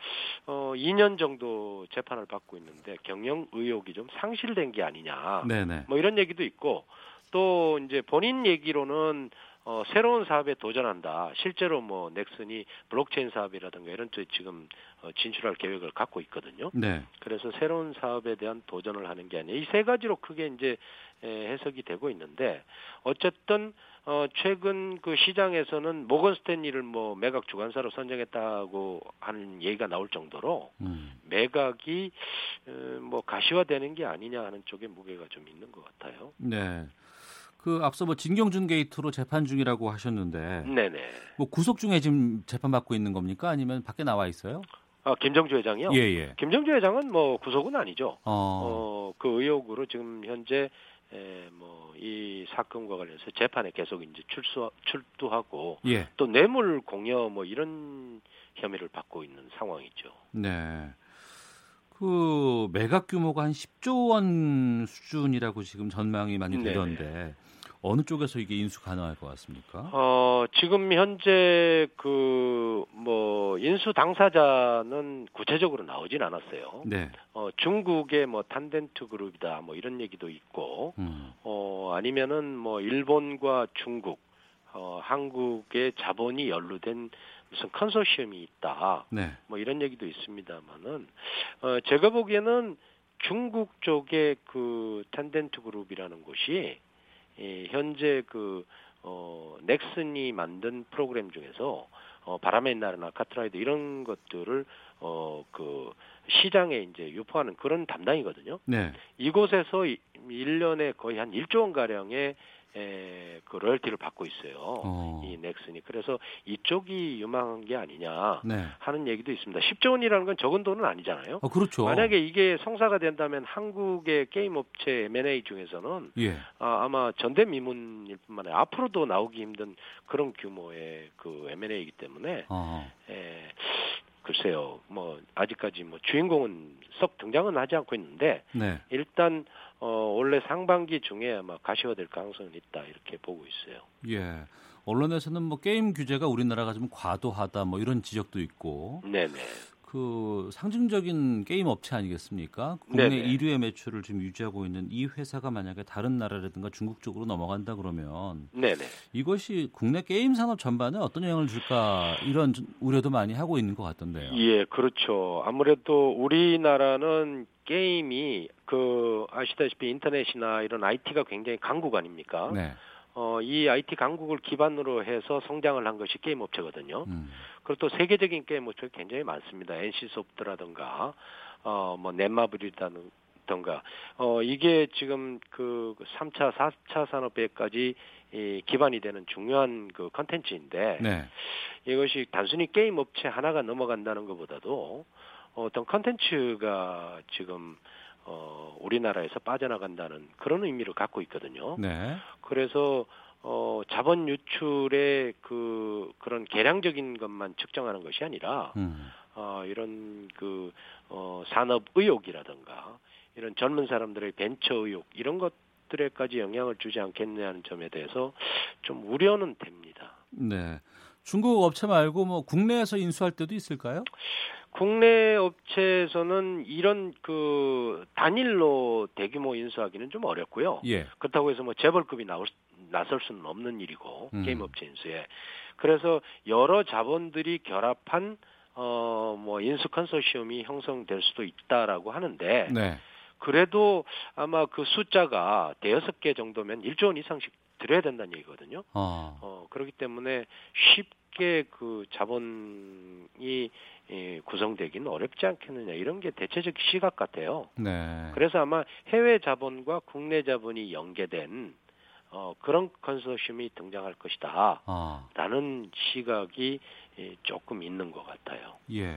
어 2년 정도 재판을 받고 있는데 경영 의혹이 좀 상실된 게 아니냐. 네, 네. 뭐 이런 얘기도 있고 또 이제 본인 얘기로는 어 새로운 사업에 도전한다. 실제로 뭐 넥슨이 블록체인 사업이라든가 이런 쪽에 지금 어, 진출할 계획을 갖고 있거든요. 네. 그래서 새로운 사업에 대한 도전을 하는 게 아니에요. 이 세 가지로 크게 이제 에, 해석이 되고 있는데 어쨌든 어 최근 그 시장에서는 모건 스탠리를 뭐 매각 주관사로 선정했다고 하는 얘기가 나올 정도로 음. 매각이 어, 뭐 가시화되는 게 아니냐 하는 쪽에 무게가 좀 있는 것 같아요. 네. 그 앞서 뭐 진경준 게이트로 재판 중이라고 하셨는데 네네. 뭐 구속 중에 지금 재판 받고 있는 겁니까? 아니면 밖에 나와 있어요? 아 김정주 회장이요? 예, 예. 김정주 회장은 뭐 구속은 아니죠. 어. 어, 그 의혹으로 지금 현재 에, 뭐, 이 사건과 관련해서 재판에 계속 이제 출수, 출두하고 예. 또 뇌물 공여 뭐 이런 혐의를 받고 있는 상황이죠. 네. 그 매각 규모가 한 10조 원 수준이라고 지금 전망이 많이 네네. 되던데 어느 쪽에서 이게 인수 가능할 것 같습니까? 어, 지금 현재 그 뭐 인수 당사자는 구체적으로 나오진 않았어요. 네. 어, 중국의 뭐 탄덴트 그룹이다 뭐 이런 얘기도 있고 음. 어, 아니면은 뭐 일본과 중국 어, 한국의 자본이 연루된 무슨 컨소시엄이 있다. 네. 뭐 이런 얘기도 있습니다만은 어 제가 보기에는 중국 쪽의 그 텐덴트 그룹이라는 곳이 이 현재 그 어 넥슨이 만든 프로그램 중에서 어 바람의 나라나 카트라이더 이런 것들을 어 그 시장에 이제 유포하는 그런 담당이거든요. 네. 이곳에서 1년에 거의 한 1조 원 가량의 에, 그 로열티를 받고 있어요. 어. 이 넥슨이. 그래서 이쪽이 유망한 게 아니냐 네. 하는 얘기도 있습니다. 10조 원이라는 건 적은 돈은 아니잖아요. 어, 그렇죠. 만약에 이게 성사가 된다면 한국의 게임 업체 M&A 중에서는 예. 아, 아마 전대미문일 뿐만 아니라 앞으로도 나오기 힘든 그런 규모의 그 M&A이기 때문에 어. 에, 글쎄요. 뭐 아직까지 뭐 주인공은 썩 등장은 하지 않고 있는데 네. 일단 어 원래 상반기 중에 아마 가시화될 가능성은 있다 이렇게 보고 있어요. 예. 언론에서는 뭐 게임 규제가 우리나라가 좀 과도하다 뭐 이런 지적도 있고 네네. 그 상징적인 게임 업체 아니겠습니까? 국내 네네. 1위의 매출을 지금 유지하고 있는 이 회사가 만약에 다른 나라라든가 중국 쪽으로 넘어간다 그러면 네네. 이것이 국내 게임 산업 전반에 어떤 영향을 줄까 이런 우려도 많이 하고 있는 것 같던데요. 예, 그렇죠. 아무래도 우리나라는 게임이 그 아시다시피 인터넷이나 이런 IT가 굉장히 강국 아닙니까? 네. 어, 이 IT 강국을 기반으로 해서 성장을 한 것이 게임 업체거든요. 음. 그리고 또 세계적인 게임 업체가 굉장히 많습니다. NC 소프트라든가 어, 뭐 넷마블이라든가 어, 이게 지금 그 3차, 4차 산업에까지 이 기반이 되는 중요한 그 컨텐츠인데 네. 이것이 단순히 게임 업체 하나가 넘어간다는 것보다도 어떤 컨텐츠가 지금 어, 우리나라에서 빠져나간다는 그런 의미를 갖고 있거든요. 네. 그래서 어, 자본 유출의 그 그런 계량적인 것만 측정하는 것이 아니라 음. 어, 이런 그 어, 산업 의욕이라든가 이런 젊은 사람들의 벤처 의욕 이런 것들에까지 영향을 주지 않겠냐는 점에 대해서 좀 우려는 됩니다. 네. 중국 업체 말고 뭐 국내에서 인수할 때도 있을까요? 국내 업체에서는 이런 그 단일로 대규모 인수하기는 좀 어렵고요. 예. 그렇다고 해서 뭐 재벌급이 나올 수- 나설 수는 없는 일이고 음. 게임 업체 인수에 그래서 여러 자본들이 결합한 어 뭐 인수 컨소시엄이 형성될 수도 있다라고 하는데 네. 그래도 아마 그 숫자가 대여섯 개 정도면 1조 원 이상씩 들여야 된다는 얘기거든요. 어. 어 그렇기 때문에 쉽게 그 자본이 예, 구성되기는 어렵지 않겠느냐 이런 게 대체적 시각 같아요. 네. 그래서 아마 해외 자본과 국내 자본이 연계된 어, 그런 컨소시엄이 등장할 것이다. 아. 라는 시각이 예, 조금 있는 것 같아요. 예.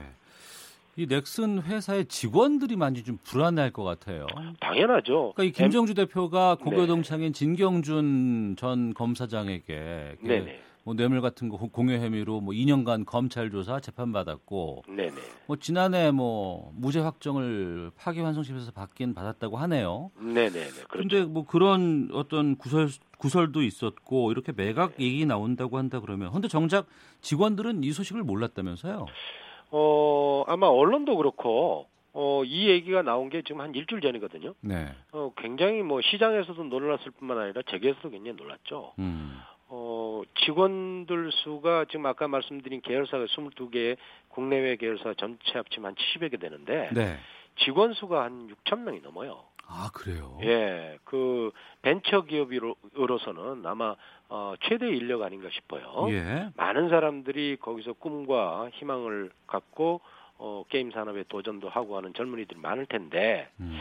이 넥슨 회사의 직원들이 많이 좀 불안해할 것 같아요. 당연하죠. 그러니까 이 김정주 대표가 네. 고교동창인 진경준 전 검사장에게 그 네네. 뭐 뇌물 같은 거 공여 혐의로 뭐 2년간 검찰 조사 재판 받았고 네네. 뭐 지난해 뭐 무죄 확정을 파기환송심에서 받긴 받았다고 하네요. 그렇죠. 그런데 뭐 그런 어떤 구설 구설도 있었고 이렇게 매각 얘기 나온다고 한다 그러면 근데 정작 직원들은 이 소식을 몰랐다면서요? 어, 아마 언론도 그렇고, 어, 이 얘기가 나온 게 지금 한 일주일 전이거든요. 네. 어, 굉장히 뭐 시장에서도 놀랐을 뿐만 아니라 재계에서도 굉장히 놀랐죠. 음. 어, 직원들 수가 지금 아까 말씀드린 계열사가 22개, 국내외 계열사 전체 합치면 한 70여 개 되는데, 네. 직원 수가 한 6천 명이 넘어요. 아 그래요. 예, 그 벤처 기업으로서는 아마 어, 최대 인력 아닌가 싶어요. 예. 많은 사람들이 거기서 꿈과 희망을 갖고 어, 게임 산업에 도전도 하고 하는 젊은이들이 많을 텐데 음.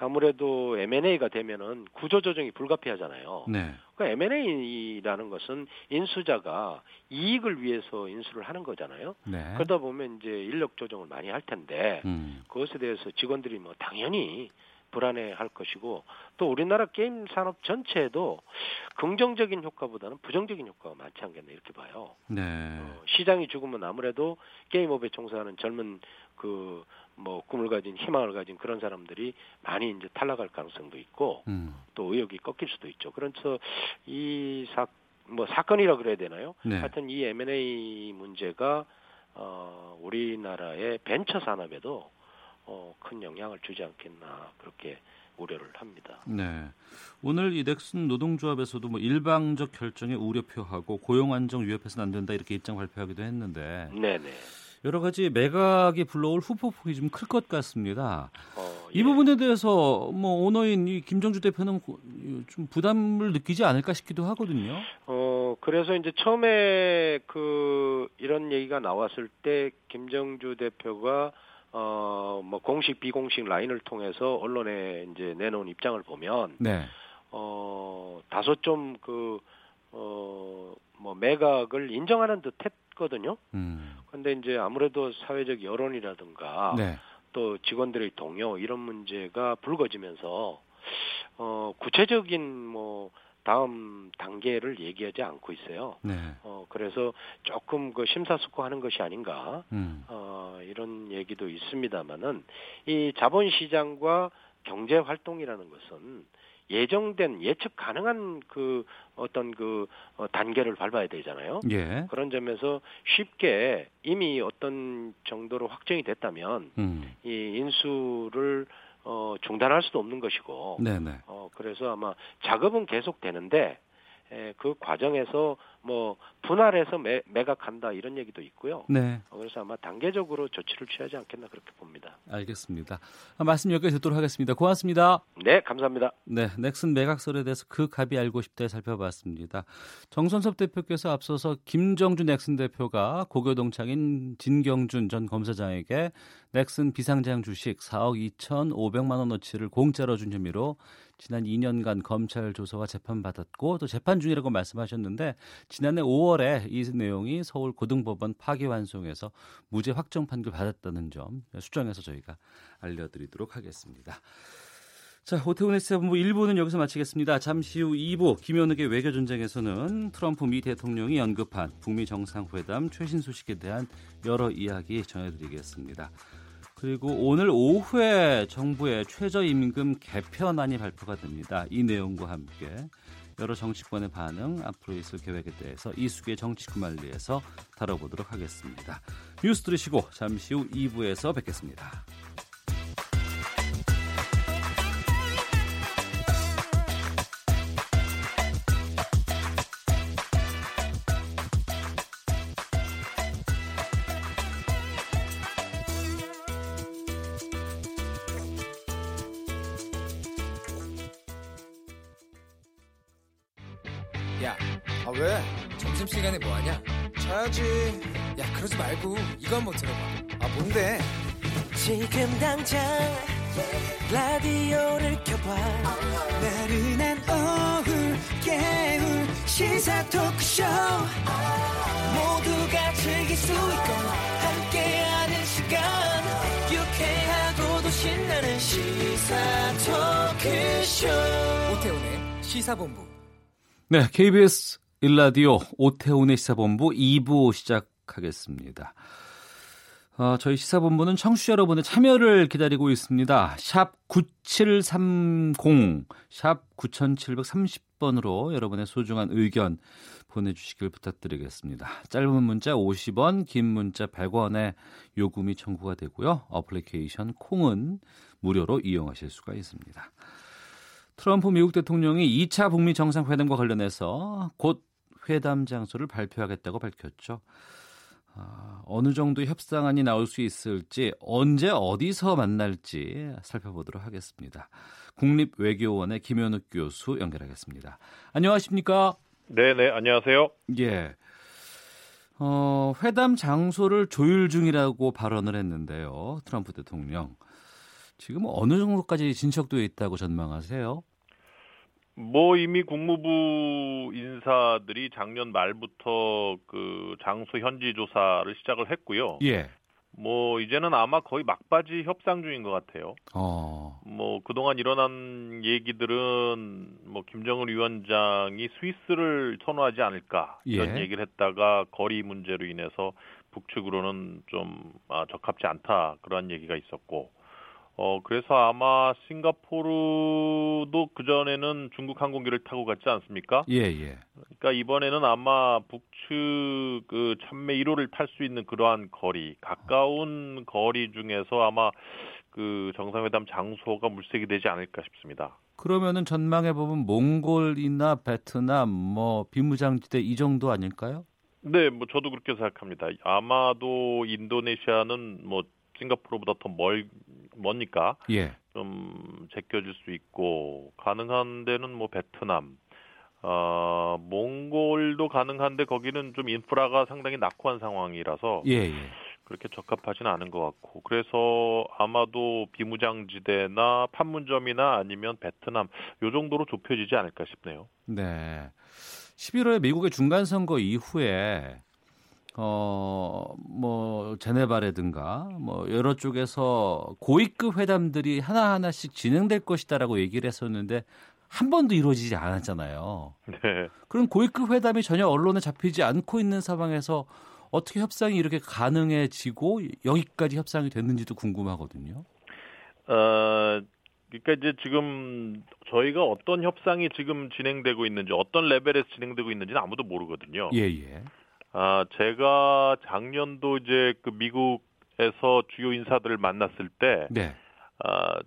아무래도 M&A가 되면은 구조 조정이 불가피하잖아요. 네. 그 M&A라는 것은 인수자가 이익을 위해서 인수를 하는 거잖아요. 네. 그러다 보면 이제 인력 조정을 많이 할 텐데 음. 그것에 대해서 직원들이 뭐 당연히 불안해 할 것이고 또 우리나라 게임 산업 전체에도 긍정적인 효과보다는 부정적인 효과가 많지 않겠나 이렇게 봐요. 네. 어, 시장이 죽으면 아무래도 게임업에 종사하는 젊은 그 뭐 꿈을 가진 희망을 가진 그런 사람들이 많이 이제 탈락할 가능성도 있고 음. 또 의욕이 꺾일 수도 있죠. 그래서 이사 뭐 사건이라 그래야 되나요? 네. 하여튼 이 M&A 문제가 어 우리나라의 벤처 산업에도 어, 큰 영향을 주지 않겠나 그렇게 우려를 합니다. 네. 오늘 이 넥슨 노동조합에서도 뭐 일방적 결정에 우려 표하고 고용 안정 위협해서는 안 된다 이렇게 입장 발표하기도 했는데 네네. 여러 가지 매각이 불러올 후폭풍이 좀 클 것 같습니다. 어, 이 예. 부분에 대해서 뭐 오너인 이 김정주 대표는 좀 부담을 느끼지 않을까 싶기도 하거든요. 어 그래서 이제 처음에 그 이런 얘기가 나왔을 때 김정주 대표가 어 뭐 공식 비공식 라인을 통해서 언론에 이제 내놓은 입장을 보면 네. 어 다소 좀그 어, 뭐 매각을 인정하는 듯 했거든요. 음. 근데 이제 아무래도 사회적 여론이라든가 네. 또 직원들의 동요 이런 문제가 불거지면서 어, 구체적인 뭐 다음 단계를 얘기하지 않고 있어요. 네. 어, 그래서 조금 그 심사숙고하는 것이 아닌가, 음. 어, 이런 얘기도 있습니다만은 이 자본시장과 경제 활동이라는 것은 예정된 예측 가능한 그 어떤 그 어, 단계를 밟아야 되잖아요. 예. 그런 점에서 쉽게 이미 어떤 정도로 확정이 됐다면 음. 이 인수를 어 중단할 수도 없는 것이고. 네네. 어 그래서 아마 작업은 계속 되는데 에, 그 과정에서 뭐 분할해서 매, 매각한다 이런 얘기도 있고요. 네. 어, 그래서 아마 단계적으로 조치를 취하지 않겠나 그렇게 봅니다. 알겠습니다. 아, 말씀 여기까지 듣도록 하겠습니다. 고맙습니다. 네, 감사합니다. 네, 넥슨 매각설에 대해서 그 갑이 알고 싶다 살펴봤습니다. 정선섭 대표께서 앞서서 김정준 넥슨 대표가 고교 동창인 진경준 전 검사장에게 넥슨 비상장 주식 4억 2,500만 원어치를 공짜로 준 혐의로 지난 2년간 검찰 조사와 재판받았고 또 재판 중이라고 말씀하셨는데 지난해 5월에 이 내용이 서울 고등법원 파기환송에서 무죄 확정 판결 받았다는 점 수정해서 저희가 알려드리도록 하겠습니다. 자, 오태훈의 시사본부 1부는 여기서 마치겠습니다. 잠시 후 2부 김현욱의 외교 전쟁에서는 트럼프 미 대통령이 언급한 북미 정상회담 최신 소식에 대한 여러 이야기 전해드리겠습니다. 그리고 오늘 오후에 정부의 최저임금 개편안이 발표가 됩니다. 이 내용과 함께 여러 정치권의 반응, 앞으로 있을 계획에 대해서 이수계 정치구말리에서 다뤄보도록 하겠습니다. 뉴스 들으시고 잠시 후 2부에서 뵙겠습니다. 시사본부. 네, KBS 일라디오 오태훈의 시사본부 2부 시작하겠습니다. 어, 저희 시사본부는 청취자 여러분의 참여를 기다리고 있습니다. 샵 9730, 샵 9730번으로 여러분의 소중한 의견 보내주시길 부탁드리겠습니다. 짧은 문자 50원, 긴 문자 100원의 요금이 청구가 되고요. 어플리케이션 콩은 무료로 이용하실 수가 있습니다. 트럼프 미국 대통령이 2차 북미 정상회담과 관련해서 곧 회담 장소를 발표하겠다고 밝혔죠. 아, 어느 정도 협상안이 나올 수 있을지 언제 어디서 만날지 살펴보도록 하겠습니다. 국립외교원의 김현욱 교수 연결하겠습니다. 안녕하십니까? 네 네 안녕하세요. 예. 어, 회담 장소를 조율 중이라고 발언을 했는데요. 트럼프 대통령. 지금 어느 정도까지 진척되어 있다고 전망하세요? 뭐 이미 국무부 인사들이 작년 말부터 그 장소 현지 조사를 시작을 했고요. 예. 뭐 이제는 아마 거의 막바지 협상 중인 것 같아요. 어. 뭐 그동안 일어난 얘기들은 뭐 김정은 위원장이 스위스를 선호하지 않을까 이런 예. 얘기를 했다가 거리 문제로 인해서 북측으로는 좀 아, 적합지 않다 그런 얘기가 있었고 어, 그래서 아마 싱가포르도 그전에는 중국 항공기를 타고 갔지 않습니까? 예, 예. 그러니까 이번에는 아마 북측 그 참매 1호를 탈 수 있는 그러한 거리, 가까운 거리 중에서 아마 그 정상회담 장소가 물색이 되지 않을까 싶습니다. 그러면은 전망해 보면 몽골이나 베트남, 뭐 비무장지대 이 정도 아닐까요? 네, 뭐 저도 그렇게 생각합니다. 아마도 인도네시아는 뭐 싱가포르보다 더 멀, 머니까 예. 좀 제껴질 수 있고 가능한 데는 뭐 베트남, 어, 몽골도 가능한데 거기는 좀 인프라가 상당히 낙후한 상황이라서 예, 예. 그렇게 적합하지는 않은 것 같고 그래서 아마도 비무장지대나 판문점이나 아니면 베트남 요 정도로 좁혀지지 않을까 싶네요. 네. 11월에 미국의 중간 선거 이후에 어 뭐 제네바라든가 뭐 여러 쪽에서 고위급 회담들이 하나하나씩 진행될 것이다라고 얘기를 했었는데 한 번도 이루어지지 않았잖아요. 네. 그럼 고위급 회담이 전혀 언론에 잡히지 않고 있는 상황에서 어떻게 협상이 이렇게 가능해지고 여기까지 협상이 됐는지도 궁금하거든요. 어, 그러니까 이제 지금 저희가 어떤 협상이 지금 진행되고 있는지 어떤 레벨에서 진행되고 있는지는 아무도 모르거든요. 예, 예. 아, 제가 작년도 이제 그 미국에서 주요 인사들을 만났을 때 네. 아,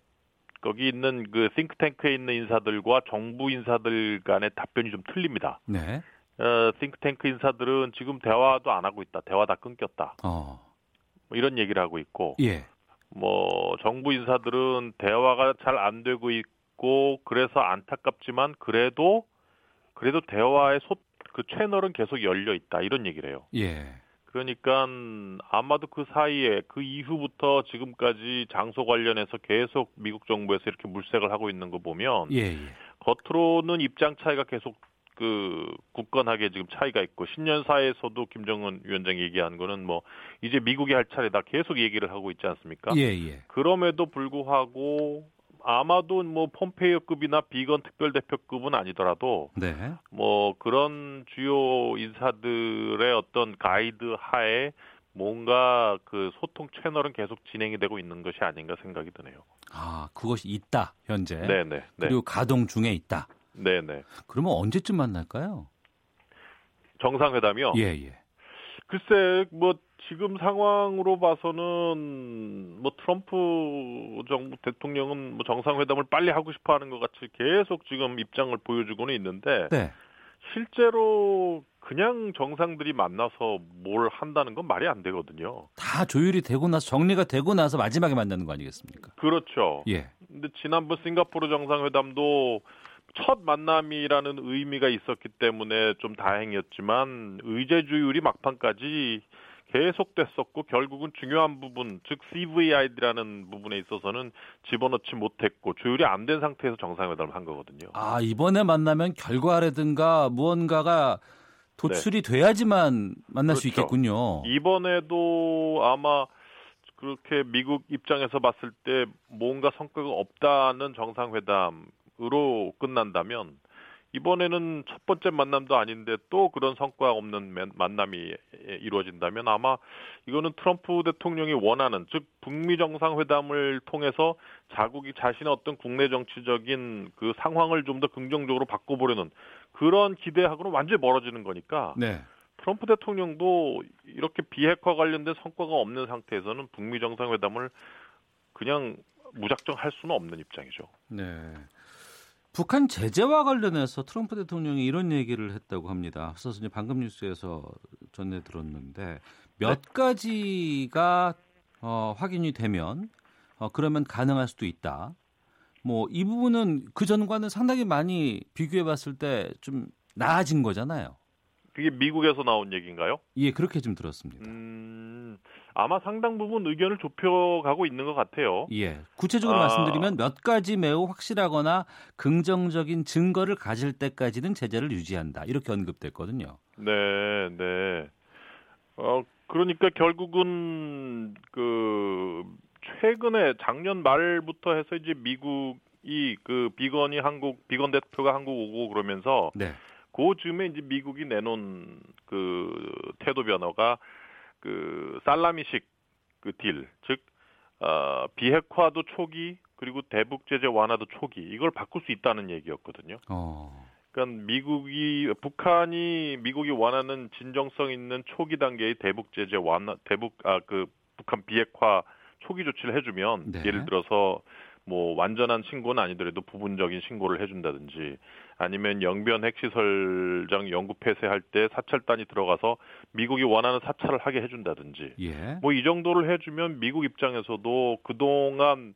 거기 있는 그 싱크탱크에 있는 인사들과 정부 인사들 간의 답변이 좀 틀립니다. 네. 어, 싱크탱크 인사들은 지금 대화도 안 하고 있다. 대화 다 끊겼다. 어. 뭐 이런 얘기를 하고 있고, 예. 뭐 정부 인사들은 대화가 잘 안 되고 있고 그래서 안타깝지만 그래도 그래도 대화의 소, 그 채널은 계속 열려 있다. 이런 얘기를 해요. 예. 그러니까 아마도 그 사이에 그 이후부터 지금까지 장소 관련해서 계속 미국 정부에서 이렇게 물색을 하고 있는 거 보면 예, 예. 겉으로는 입장 차이가 계속 그 굳건하게 지금 차이가 있고 신년사에서도 김정은 위원장이 얘기한 거는 뭐 이제 미국이 할 차례다 계속 얘기를 하고 있지 않습니까? 예, 예. 그럼에도 불구하고 아마도 뭐 폼페이오급이나 비건 특별대표급은 아니더라도 네. 뭐 그런 주요 인사들의 어떤 가이드 하에 뭔가 그 소통 채널은 계속 진행이 되고 있는 것이 아닌가 생각이 드네요. 아, 그것이 있다, 현재. 네네. 네. 그리고 가동 중에 있다. 네네. 그러면 언제쯤 만날까요? 정상회담이요? 예, 예. 글쎄, 뭐, 지금 상황으로 봐서는 뭐 트럼프 정부 대통령은 뭐 정상회담을 빨리 하고 싶어 하는 것 같이 계속 지금 입장을 보여주고는 있는데 네. 실제로 그냥 정상들이 만나서 뭘 한다는 건 말이 안 되거든요. 다 조율이 되고 나서 정리가 되고 나서 마지막에 만나는 거 아니겠습니까? 그렇죠. 예. 근데 지난번 싱가포르 정상회담도 첫 만남이라는 의미가 있었기 때문에 좀 다행이었지만 의제 조율이 막판까지 계속됐었고 결국은 중요한 부분 즉 CVID라는 부분에 있어서는 집어넣지 못했고 조율이 안 된 상태에서 정상회담을 한 거거든요. 아 이번에 만나면 결과라든가 무언가가 도출이 네. 돼야지만 만날 그렇죠. 수 있겠군요. 이번에도 아마 그렇게 미국 입장에서 봤을 때 뭔가 성과가 없다는 정상회담으로 끝난다면 이번에는 첫 번째 만남도 아닌데 또 그런 성과 없는 만남이 이루어진다면 아마 이거는 트럼프 대통령이 원하는 즉 북미 정상회담을 통해서 자국이 자신의 어떤 국내 정치적인 그 상황을 좀 더 긍정적으로 바꿔보려는 그런 기대하고는 완전히 멀어지는 거니까 네. 트럼프 대통령도 이렇게 비핵화 관련된 성과가 없는 상태에서는 북미 정상회담을 그냥 무작정 할 수는 없는 입장이죠. 네. 북한 제재와 관련해서 트럼프 대통령이 이런 얘기를 했다고 합니다. 앞서서 이제 방금 뉴스에서 전해 들었는데 몇 네. 가지가 어, 확인이 되면 어, 그러면 가능할 수도 있다. 뭐 이 부분은 그 전과는 상당히 많이 비교해 봤을 때 좀 나아진 거잖아요. 그게 미국에서 나온 얘기인가요? 예, 그렇게 좀 들었습니다. 음, 아마 상당 부분 의견을 좁혀가고 있는 것 같아요. 예. 구체적으로 아... 말씀드리면 몇 가지 매우 확실하거나 긍정적인 증거를 가질 때까지는 제재를 유지한다. 이렇게 언급됐거든요. 네, 네. 어, 그러니까 결국은 그 최근에 작년 말부터 해서 이제 미국이 그 비건이 한국 비건 대표가 한국 오고 그러면서 네. 그 즈음에 이제 미국이 내놓은 그 태도 변화가 그 살라미식 그 딜, 즉 어, 비핵화도 초기 그리고 대북 제재 완화도 초기 이걸 바꿀 수 있다는 얘기였거든요. 어. 그러니까 미국이 북한이 미국이 원하는 진정성 있는 초기 단계의 대북 제재 완화 대북 아 그 북한 비핵화 초기 조치를 해주면 네. 예를 들어서 뭐 완전한 신고는 아니더라도 부분적인 신고를 해준다든지 아니면 영변 핵시설장 연구 폐쇄할 때 사찰단이 들어가서 미국이 원하는 사찰을 하게 해준다든지 예. 뭐이 정도를 해주면 미국 입장에서도 그동안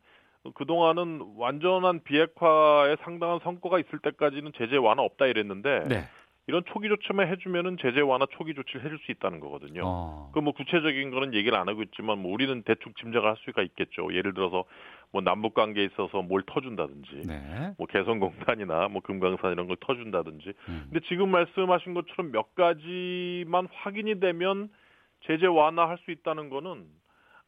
그동안은 완전한 비핵화에 상당한 성과가 있을 때까지는 제재 완화 없다 이랬는데 네. 이런 초기 조치만 해주면은 제재 완화 초기 조치를 해줄 수 있다는 거거든요. 어. 그뭐 구체적인 거는 얘기를 안 하고 있지만 뭐 우리는 대충 짐작을 할 수가 있겠죠. 예를 들어서 뭐 남북 관계에 있어서 뭘 터준다든지, 네. 뭐 개성공단이나 뭐 금강산 이런 걸 터준다든지. 음. 근데 지금 말씀하신 것처럼 몇 가지만 확인이 되면 제재 완화할 수 있다는 거는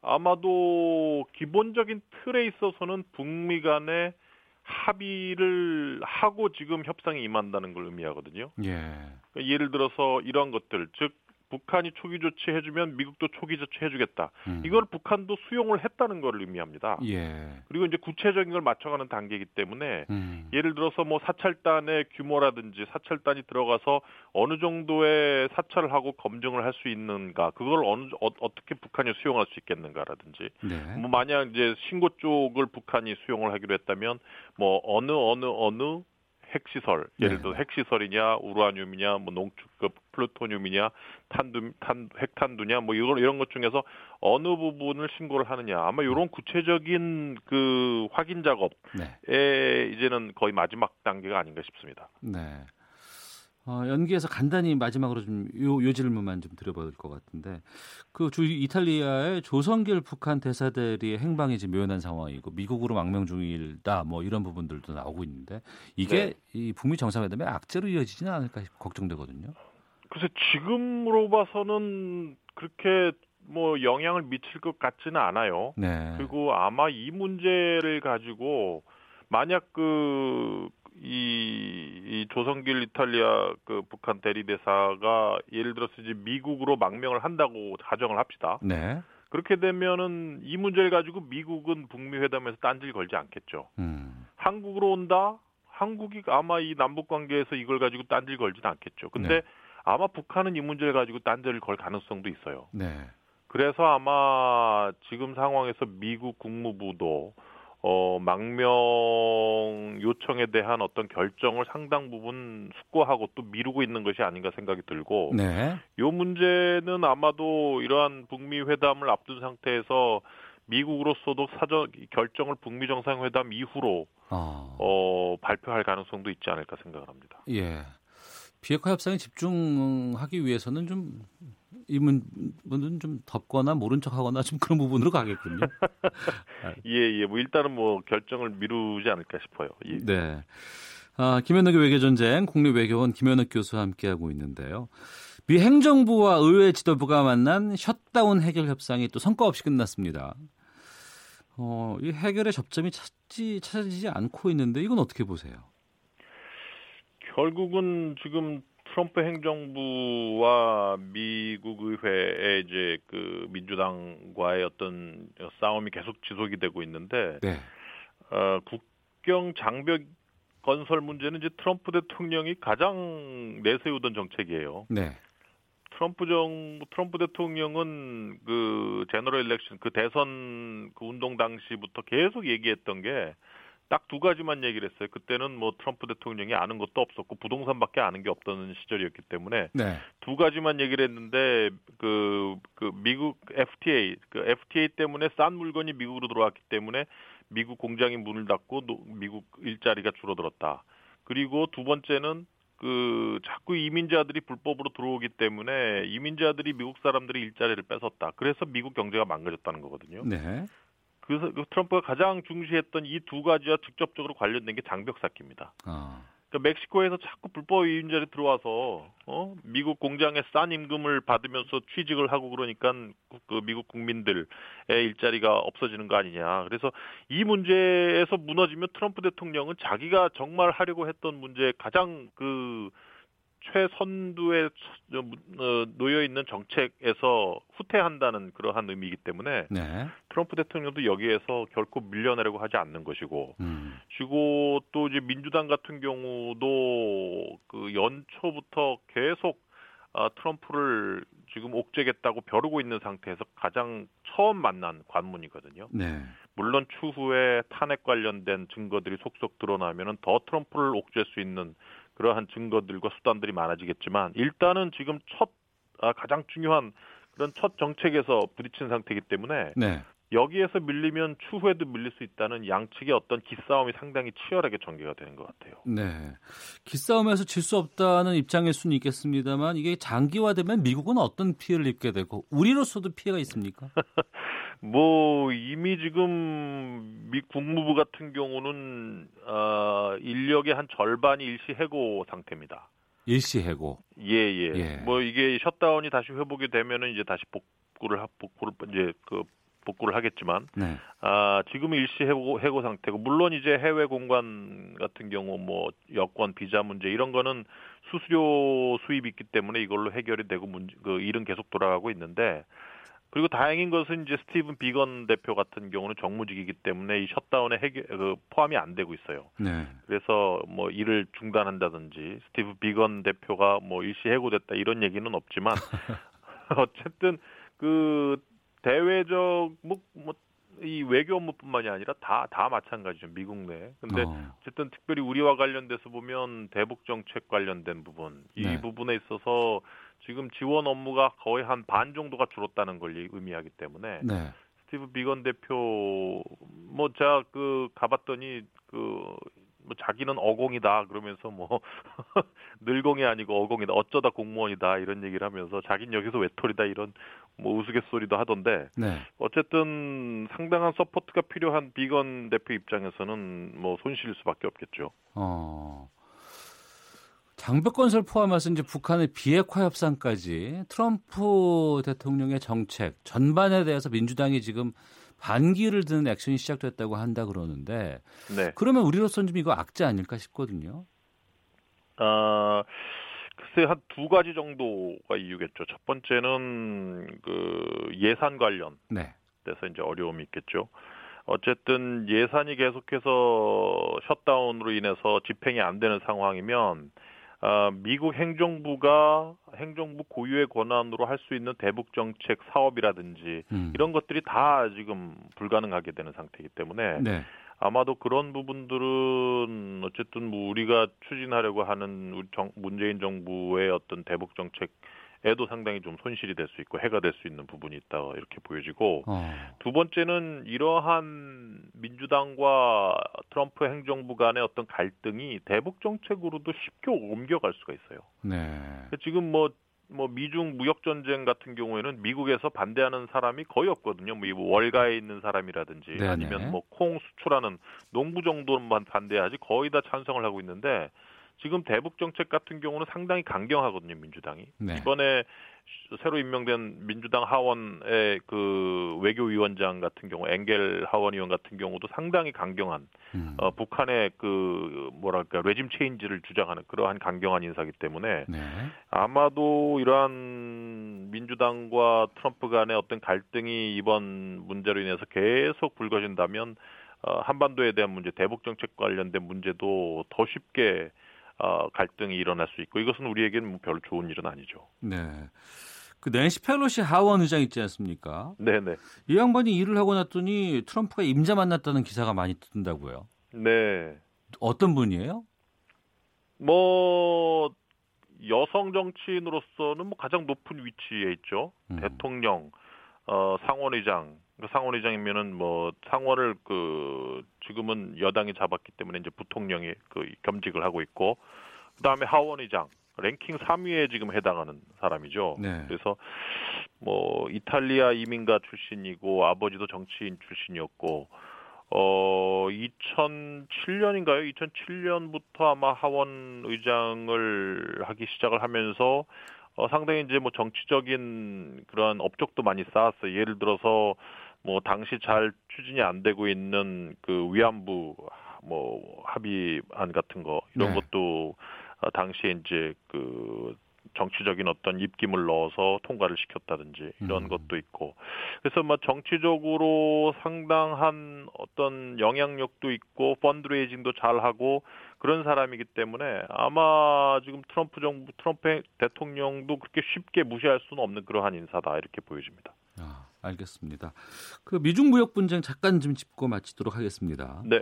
아마도 기본적인 틀에 있어서는 북미 간의 합의를 하고 지금 협상에 임한다는 걸 의미하거든요. 예. 그러니까 예를 들어서 이러한 것들, 즉 북한이 초기 조치 해주면 미국도 초기 조치 해주겠다. 음. 이걸 북한도 수용을 했다는 걸 의미합니다. 예. 그리고 이제 구체적인 걸 맞춰가는 단계이기 때문에 음. 예를 들어서 뭐 사찰단의 규모라든지 사찰단이 들어가서 어느 정도의 사찰을 하고 검증을 할 수 있는가, 그걸 어느 어, 떻게 북한이 수용할 수 있겠는가라든지, 네. 뭐 만약 이제 신고 쪽을 북한이 수용을 하기로 했다면 뭐 어느 어느 어느 핵시설, 예를 네. 들어 핵시설이냐, 우라늄이냐, 뭐 농축급 플루토늄이냐, 탄두, 탄, 핵탄두냐, 뭐 이런 이런 것 중에서 어느 부분을 신고를 하느냐, 아마 이런 구체적인 그 확인 작업에 네. 이제는 거의 마지막 단계가 아닌가 싶습니다. 네. 어, 연기해서 간단히 마지막으로 좀 요 요 질문만 좀 드려볼 것 같은데 그 주 이탈리아의 조성길 북한 대사들이 행방이 지금 묘연한 상황이고 미국으로 망명 중이다 뭐 이런 부분들도 나오고 있는데 이게 네. 이 북미 정상회담의 악재로 이어지지는 않을까 걱정되거든요. 글쎄 지금으로 봐서는 그렇게 뭐 영향을 미칠 것 같지는 않아요. 네. 그리고 아마 이 문제를 가지고 만약 그 이, 이 조성길 이탈리아 그 북한 대리대사가 예를 들어서 이제 미국으로 망명을 한다고 가정을 합시다. 네. 그렇게 되면은 이 문제를 가지고 미국은 북미 회담에서 딴질 걸지 않겠죠. 음. 한국으로 온다? 한국이 아마 이 남북 관계에서 이걸 가지고 딴질 걸지는 않겠죠. 근데 네. 아마 북한은 이 문제를 가지고 딴질을 걸 가능성도 있어요. 네. 그래서 아마 지금 상황에서 미국 국무부도 어, 망명 요청에 대한 어떤 결정을 상당 부분 숙고하고 또 미루고 있는 것이 아닌가 생각이 들고, 네. 요 문제는 아마도 이러한 북미 회담을 앞둔 상태에서 미국으로서도 사전 결정을 북미 정상회담 이후로 어. 어, 발표할 가능성도 있지 않을까 생각을 합니다. 예. 비핵화 협상에 집중하기 위해서는 좀 이분은 좀 덮거나 모른 척하거나 좀 그런 부분으로 가겠군요. <laughs> 예, 예. 뭐 일단은 뭐 결정을 미루지 않을까 싶어요. 예. 네. 아, 김현욱의 외교전쟁 국립외교원 김현욱 교수와 함께하고 있는데요. 미 행정부와 의회 지도부가 만난 셧다운 해결 협상이 또 성과 없이 끝났습니다. 어, 이 해결의 접점이 찾지, 찾아지지 않고 있는데 이건 어떻게 보세요? 결국은 지금 트럼프 행정부와 미국 의회의 이제 그 민주당과의 어떤 싸움이 계속 지속이 되고 있는데 네. 어, 국경 장벽 건설 문제는 이제 트럼프 대통령이 가장 내세우던 정책이에요. 네. 트럼프 정 트럼프 대통령은 그 제너럴 일렉션 그 대선 그 운동 당시부터 계속 얘기했던 게 딱 두 가지만 얘기를 했어요. 그때는 뭐 트럼프 대통령이 아는 것도 없었고 부동산밖에 아는 게 없던 시절이었기 때문에 네. 두 가지만 얘기를 했는데 그, 그 미국 FTA 그 FTA 때문에 싼 물건이 미국으로 들어왔기 때문에 미국 공장이 문을 닫고 미국 일자리가 줄어들었다. 그리고 두 번째는 그 자꾸 이민자들이 불법으로 들어오기 때문에 이민자들이 미국 사람들이 일자리를 뺏었다. 그래서 미국 경제가 망가졌다는 거거든요. 네. 그래서 그 트럼프가 가장 중시했던 이 두 가지와 직접적으로 관련된 게 장벽 쌓기입니다. 아. 그러니까 멕시코에서 자꾸 불법 이민자들이 들어와서 어? 미국 공장에 싼 임금을 받으면서 취직을 하고 그러니까 그 미국 국민들의 일자리가 없어지는 거 아니냐. 그래서 이 문제에서 무너지면 트럼프 대통령은 자기가 정말 하려고 했던 문제 가장 그 최선두에 어, 놓여 있는 정책에서 후퇴한다는 그러한 의미이기 때문에 네. 트럼프 대통령도 여기에서 결코 밀려내려고 하지 않는 것이고 음. 그리고 또 이제 민주당 같은 경우도 그 연초부터 계속 아, 트럼프를 지금 옥죄겠다고 벼르고 있는 상태에서 가장 처음 만난 관문이거든요. 네. 물론 추후에 탄핵 관련된 증거들이 속속 드러나면은 더 트럼프를 옥죄 수 있는 그러한 증거들과 수단들이 많아지겠지만 일단은 지금 첫 아, 가장 중요한 그런 첫 정책에서 부딪힌 상태이기 때문에 네. 여기에서 밀리면 추후에도 밀릴 수 있다는 양측의 어떤 기싸움이 상당히 치열하게 전개가 되는 것 같아요. 네. 기싸움에서 질 수 없다는 입장일 수는 있겠습니다만 이게 장기화되면 미국은 어떤 피해를 입게 되고 우리로서도 피해가 있습니까? <laughs> 뭐 이미 지금 미 국무부 같은 경우는 어, 인력의 한 절반이 일시 해고 상태입니다. 일시 해고. 예, 예, 예. 뭐 이게 셧다운이 다시 회복이 되면은 이제 다시 복구를 복구를 이제 그 복구를 하겠지만 네. 아 지금은 일시 해고 해고 상태고 물론 이제 해외 공간 같은 경우 뭐 여권 비자 문제 이런 거는 수수료 수입이 있기 때문에 이걸로 해결이 되고 문제, 그 일은 계속 돌아가고 있는데 그리고 다행인 것은 이제 스티븐 비건 대표 같은 경우는 정무직이기 때문에 이 셧다운에 해결, 그 포함이 안 되고 있어요. 네. 그래서 뭐 일을 중단한다든지 스티븐 비건 대표가 뭐 일시 해고됐다 이런 얘기는 없지만 <laughs> 어쨌든 그 대외적 뭐, 뭐, 이 외교 업무뿐만이 아니라 다 다 마찬가지죠 미국 내. 근데 어. 쨌든 특별히 우리와 관련돼서 보면 대북 정책 관련된 부분 이 네. 부분에 있어서 지금 지원 업무가 거의 한 반 정도가 줄었다는 걸 의미하기 때문에 네. 스티브 비건 대표 뭐 제가 그 가봤더니 그 뭐 자기는 어공이다 그러면서 뭐 <laughs> 늘공이 아니고 어공이다 어쩌다 공무원이다 이런 얘기를 하면서 자기는 여기서 외톨이다 이런 뭐 우스갯소리도 하던데 네. 어쨌든 상당한 support가 필요한 비건 대표 입장에서는 뭐 손실일 수밖에 없겠죠. 어. 장벽건설 포함해서 이제 북한의 비핵화 협상까지 트럼프 대통령의 정책 전반에 대해서 민주당이 지금 반기를 드는 액션이 시작됐다고 한다 그러는데 네. 그러면 우리로서는 좀 이거 악재 아닐까 싶거든요. 아 글쎄 한 두 가지 정도가 이유겠죠. 첫 번째는 그 예산 관련 네. 돼서 이제 어려움이 있겠죠. 어쨌든 예산이 계속해서 셧다운으로 인해서 집행이 안 되는 상황이면 어, 미국 행정부가 행정부 고유의 권한으로 할 수 있는 대북 정책 사업이라든지 음. 이런 것들이 다 지금 불가능하게 되는 상태이기 때문에 네. 아마도 그런 부분들은 어쨌든 뭐 우리가 추진하려고 하는 우리 정, 문재인 정부의 어떤 대북 정책 에도 상당히 좀 손실이 될 수 있고 해가 될 수 있는 부분이 있다 이렇게 보여지고 어. 두 번째는 이러한 민주당과 트럼프 행정부 간의 어떤 갈등이 대북 정책으로도 쉽게 옮겨갈 수가 있어요. 네. 지금 뭐 뭐뭐 미중 무역 전쟁 같은 경우에는 미국에서 반대하는 사람이 거의 없거든요. 뭐 월가에 있는 사람이라든지 네네. 아니면 뭐 콩 수출하는 농부 정도만 반대하지 거의 다 찬성을 하고 있는데 지금 대북 정책 같은 경우는 상당히 강경하거든요 민주당이 네. 이번에 새로 임명된 민주당 하원의 그 외교위원장 같은 경우 앵겔 하원 의원 같은 경우도 상당히 강경한 음. 어, 북한의 그 뭐랄까 레짐 체인지를 주장하는 그러한 강경한 인사기 때문에 네. 아마도 이러한 민주당과 트럼프 간의 어떤 갈등이 이번 문제로 인해서 계속 불거진다면 어, 한반도에 대한 문제, 대북 정책 관련된 문제도 더 쉽게 어, 갈등이 일어날 수 있고 이것은 우리에게는 뭐 별로 좋은 일은 아니죠. 네. 그 낸시 펠로시 하원 의장 있지 않습니까? 네네. 이 양반이 일을 하고 났더니 트럼프가 임자 만났다는 기사가 많이 뜬다고요. 네. 어떤 분이에요? 뭐 여성 정치인으로서는 뭐 가장 높은 위치에 있죠. 음. 대통령, 어, 상원의장, 그 상원의장이면은 뭐 상원을 그 지금은 여당이 잡았기 때문에 이제 부통령이 그 겸직을 하고 있고 그다음에 하원의장 랭킹 3위에 지금 해당하는 사람이죠. 네. 그래서 뭐 이탈리아 이민가 출신이고 아버지도 정치인 출신이었고 어 2007년인가요? 2007년부터 아마 하원 의장을 하기 시작을 하면서 어 상당히 이제 뭐 정치적인 그런 업적도 많이 쌓았어요. 예를 들어서 뭐 당시 잘 추진이 안 되고 있는 그 위안부 뭐 합의안 같은 거 이런 네. 것도 어, 당시에 이제 그 정치적인 어떤 입김을 넣어서 통과를 시켰다든지 이런 음. 것도 있고 그래서 뭐 정치적으로 상당한 어떤 영향력도 있고 펀드레이징도 잘 하고 그런 사람이기 때문에 아마 지금 트럼프 정부 트럼프 대통령도 그렇게 쉽게 무시할 수는 없는 그러한 인사다 이렇게 보여집니다. 아. 알겠습니다. 그 미중 무역 분쟁 잠깐 좀 짚고 마치도록 하겠습니다. 네.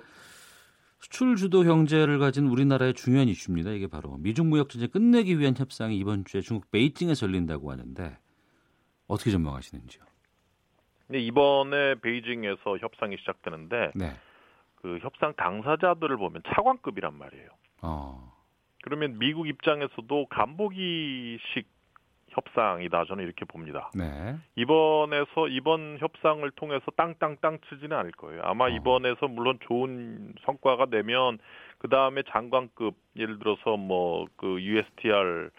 수출 주도 경제를 가진 우리나라의 중요한 이슈입니다. 이게 바로 미중 무역 전쟁 끝내기 위한 협상이 이번 주에 중국 베이징에서 열린다고 하는데 어떻게 전망하시는지요? 근데 이번에 베이징에서 협상이 시작되는데 네. 그 협상 당사자들을 보면 차관급이란 말이에요. 어. 그러면 미국 입장에서도 간보기식 협상이다 저는 이렇게 봅니다. 네. 이번에서 이번 협상을 통해서 땅땅땅 치지는 않을 거예요. 아마 어. 이번에서 물론 좋은 성과가 되면 그 다음에 장관급 예를 들어서 뭐 그 USTR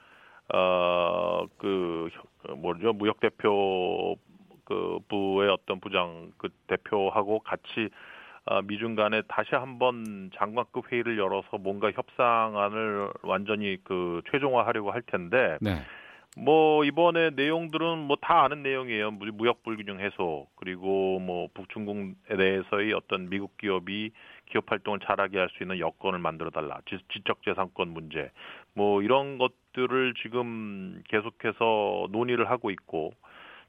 어그 뭐죠 무역 대표 그 부의 어떤 부장 그 대표하고 같이 어, 미중 간에 다시 한번 장관급 회의를 열어서 뭔가 협상안을 완전히 그 최종화하려고 할 텐데 네. 뭐 이번에 내용들은 뭐 다 아는 내용이에요. 무- 무역 불균형 해소 그리고 뭐 북중국에 대해서의 어떤 미국 기업이 기업 활동을 잘하게 할 수 있는 여건을 만들어 달라. 지- 지적 재산권 문제 뭐 이런 것들을 지금 계속해서 논의를 하고 있고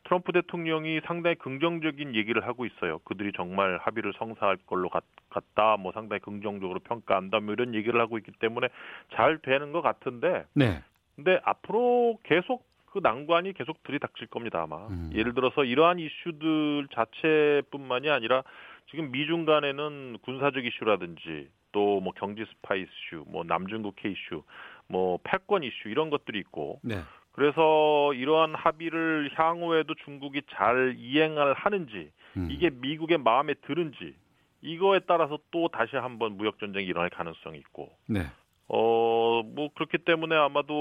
트럼프 대통령이 상당히 긍정적인 얘기를 하고 있어요. 그들이 정말 합의를 성사할 걸로 같, 같다. 뭐 상당히 긍정적으로 평가한다. 뭐 이런 얘기를 하고 있기 때문에 잘 되는 것 같은데 네. 근데 앞으로 계속 그 난관이 계속 들이닥칠 겁니다 아마. 음. 예를 들어서 이러한 이슈들 자체뿐만이 아니라 지금 미중 간에는 군사적 이슈라든지 또 뭐 경제 스파 이슈, 뭐 남중국 K 이슈, 뭐 패권 이슈 이런 것들이 있고 네. 그래서 이러한 합의를 향후에도 중국이 잘 이행을 하는지 음. 이게 미국의 마음에 드는지 이거에 따라서 또 다시 한번 무역 전쟁이 일어날 가능성이 있고 네. 어, 뭐, 그렇기 때문에 아마도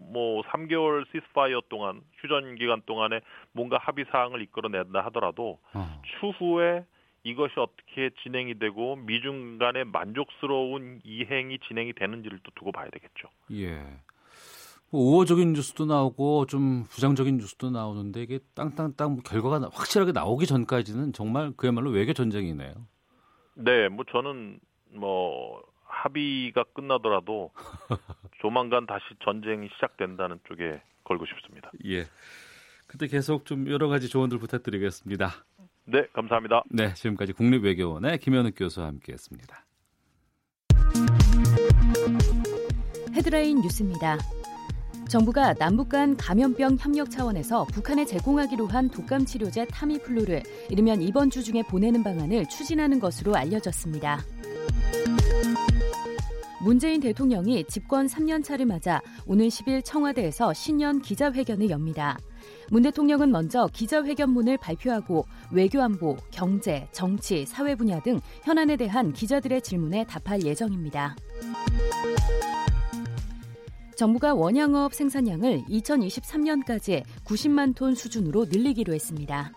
뭐, 3개월 시스파이어 동안, 휴전 기간 동안에 뭔가 합의 사항을 이끌어낸다 하더라도, 어. 추후에 이것이 어떻게 진행이 되고, 미중 간의 만족스러운 이행이 진행이 되는지를 또 두고 봐야 되겠죠. 예. 뭐 우호적인 뉴스도 나오고 좀 부정적인 뉴스도 나오는데 이게 땅땅땅 결과가 나- 확실하게 나오기 전까지는 정말 그야말로 외교 전쟁이네요. 네, 뭐, 저는 뭐, 합의가 끝나더라도, <laughs> 조만간 다시 전쟁이 시작된다는 쪽에 걸고 싶습니다. 예. 그때 계속 좀 여러 가지 조언들 부탁드리겠습니다. 네, 감사합니다. 네, 지금까지 국립외교원의 김현욱 교수와 함께했습니다. 헤드라인 뉴스입니다. 정부가 남북 간 감염병 협력 차원에서 북한에 제공하기로 한 독감 치료제 타미플루를 이르면 이번 주 중에 보내는 방안을 추진하는 것으로 알려졌습니다. 문재인 대통령이 집권 3년 차를 맞아 오는 10일 청와대에서 신년 기자회견을 엽니다. 문 대통령은 먼저 기자회견문을 발표하고 외교안보, 경제, 정치, 사회 분야 등 현안에 대한 기자들의 질문에 답할 예정입니다. 정부가 원양어업 생산량을 2023년까지 90만 톤 수준으로 늘리기로 했습니다.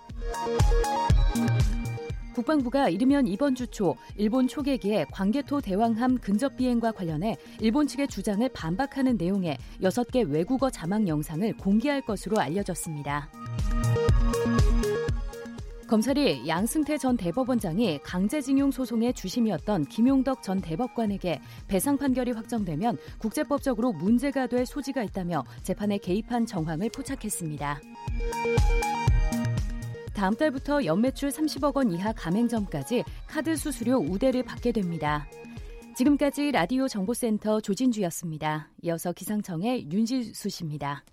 국방부가 이르면 이번 주 초 일본 초계기의 광개토 대왕함 근접 비행과 관련해 일본 측의 주장을 반박하는 내용의 6개 외국어 자막 영상을 공개할 것으로 알려졌습니다. 검찰이 양승태 전 대법원장이 강제징용 소송의 주심이었던 김용덕 전 대법관에게 배상 판결이 확정되면 국제법적으로 문제가 될 소지가 있다며 재판에 개입한 정황을 포착했습니다. 다음 달부터 연매출 30억 원 이하 가맹점까지 카드 수수료 우대를 받게 됩니다. 지금까지 라디오 정보센터 조진주였습니다. 이어서 기상청의 윤지수 씨입니다.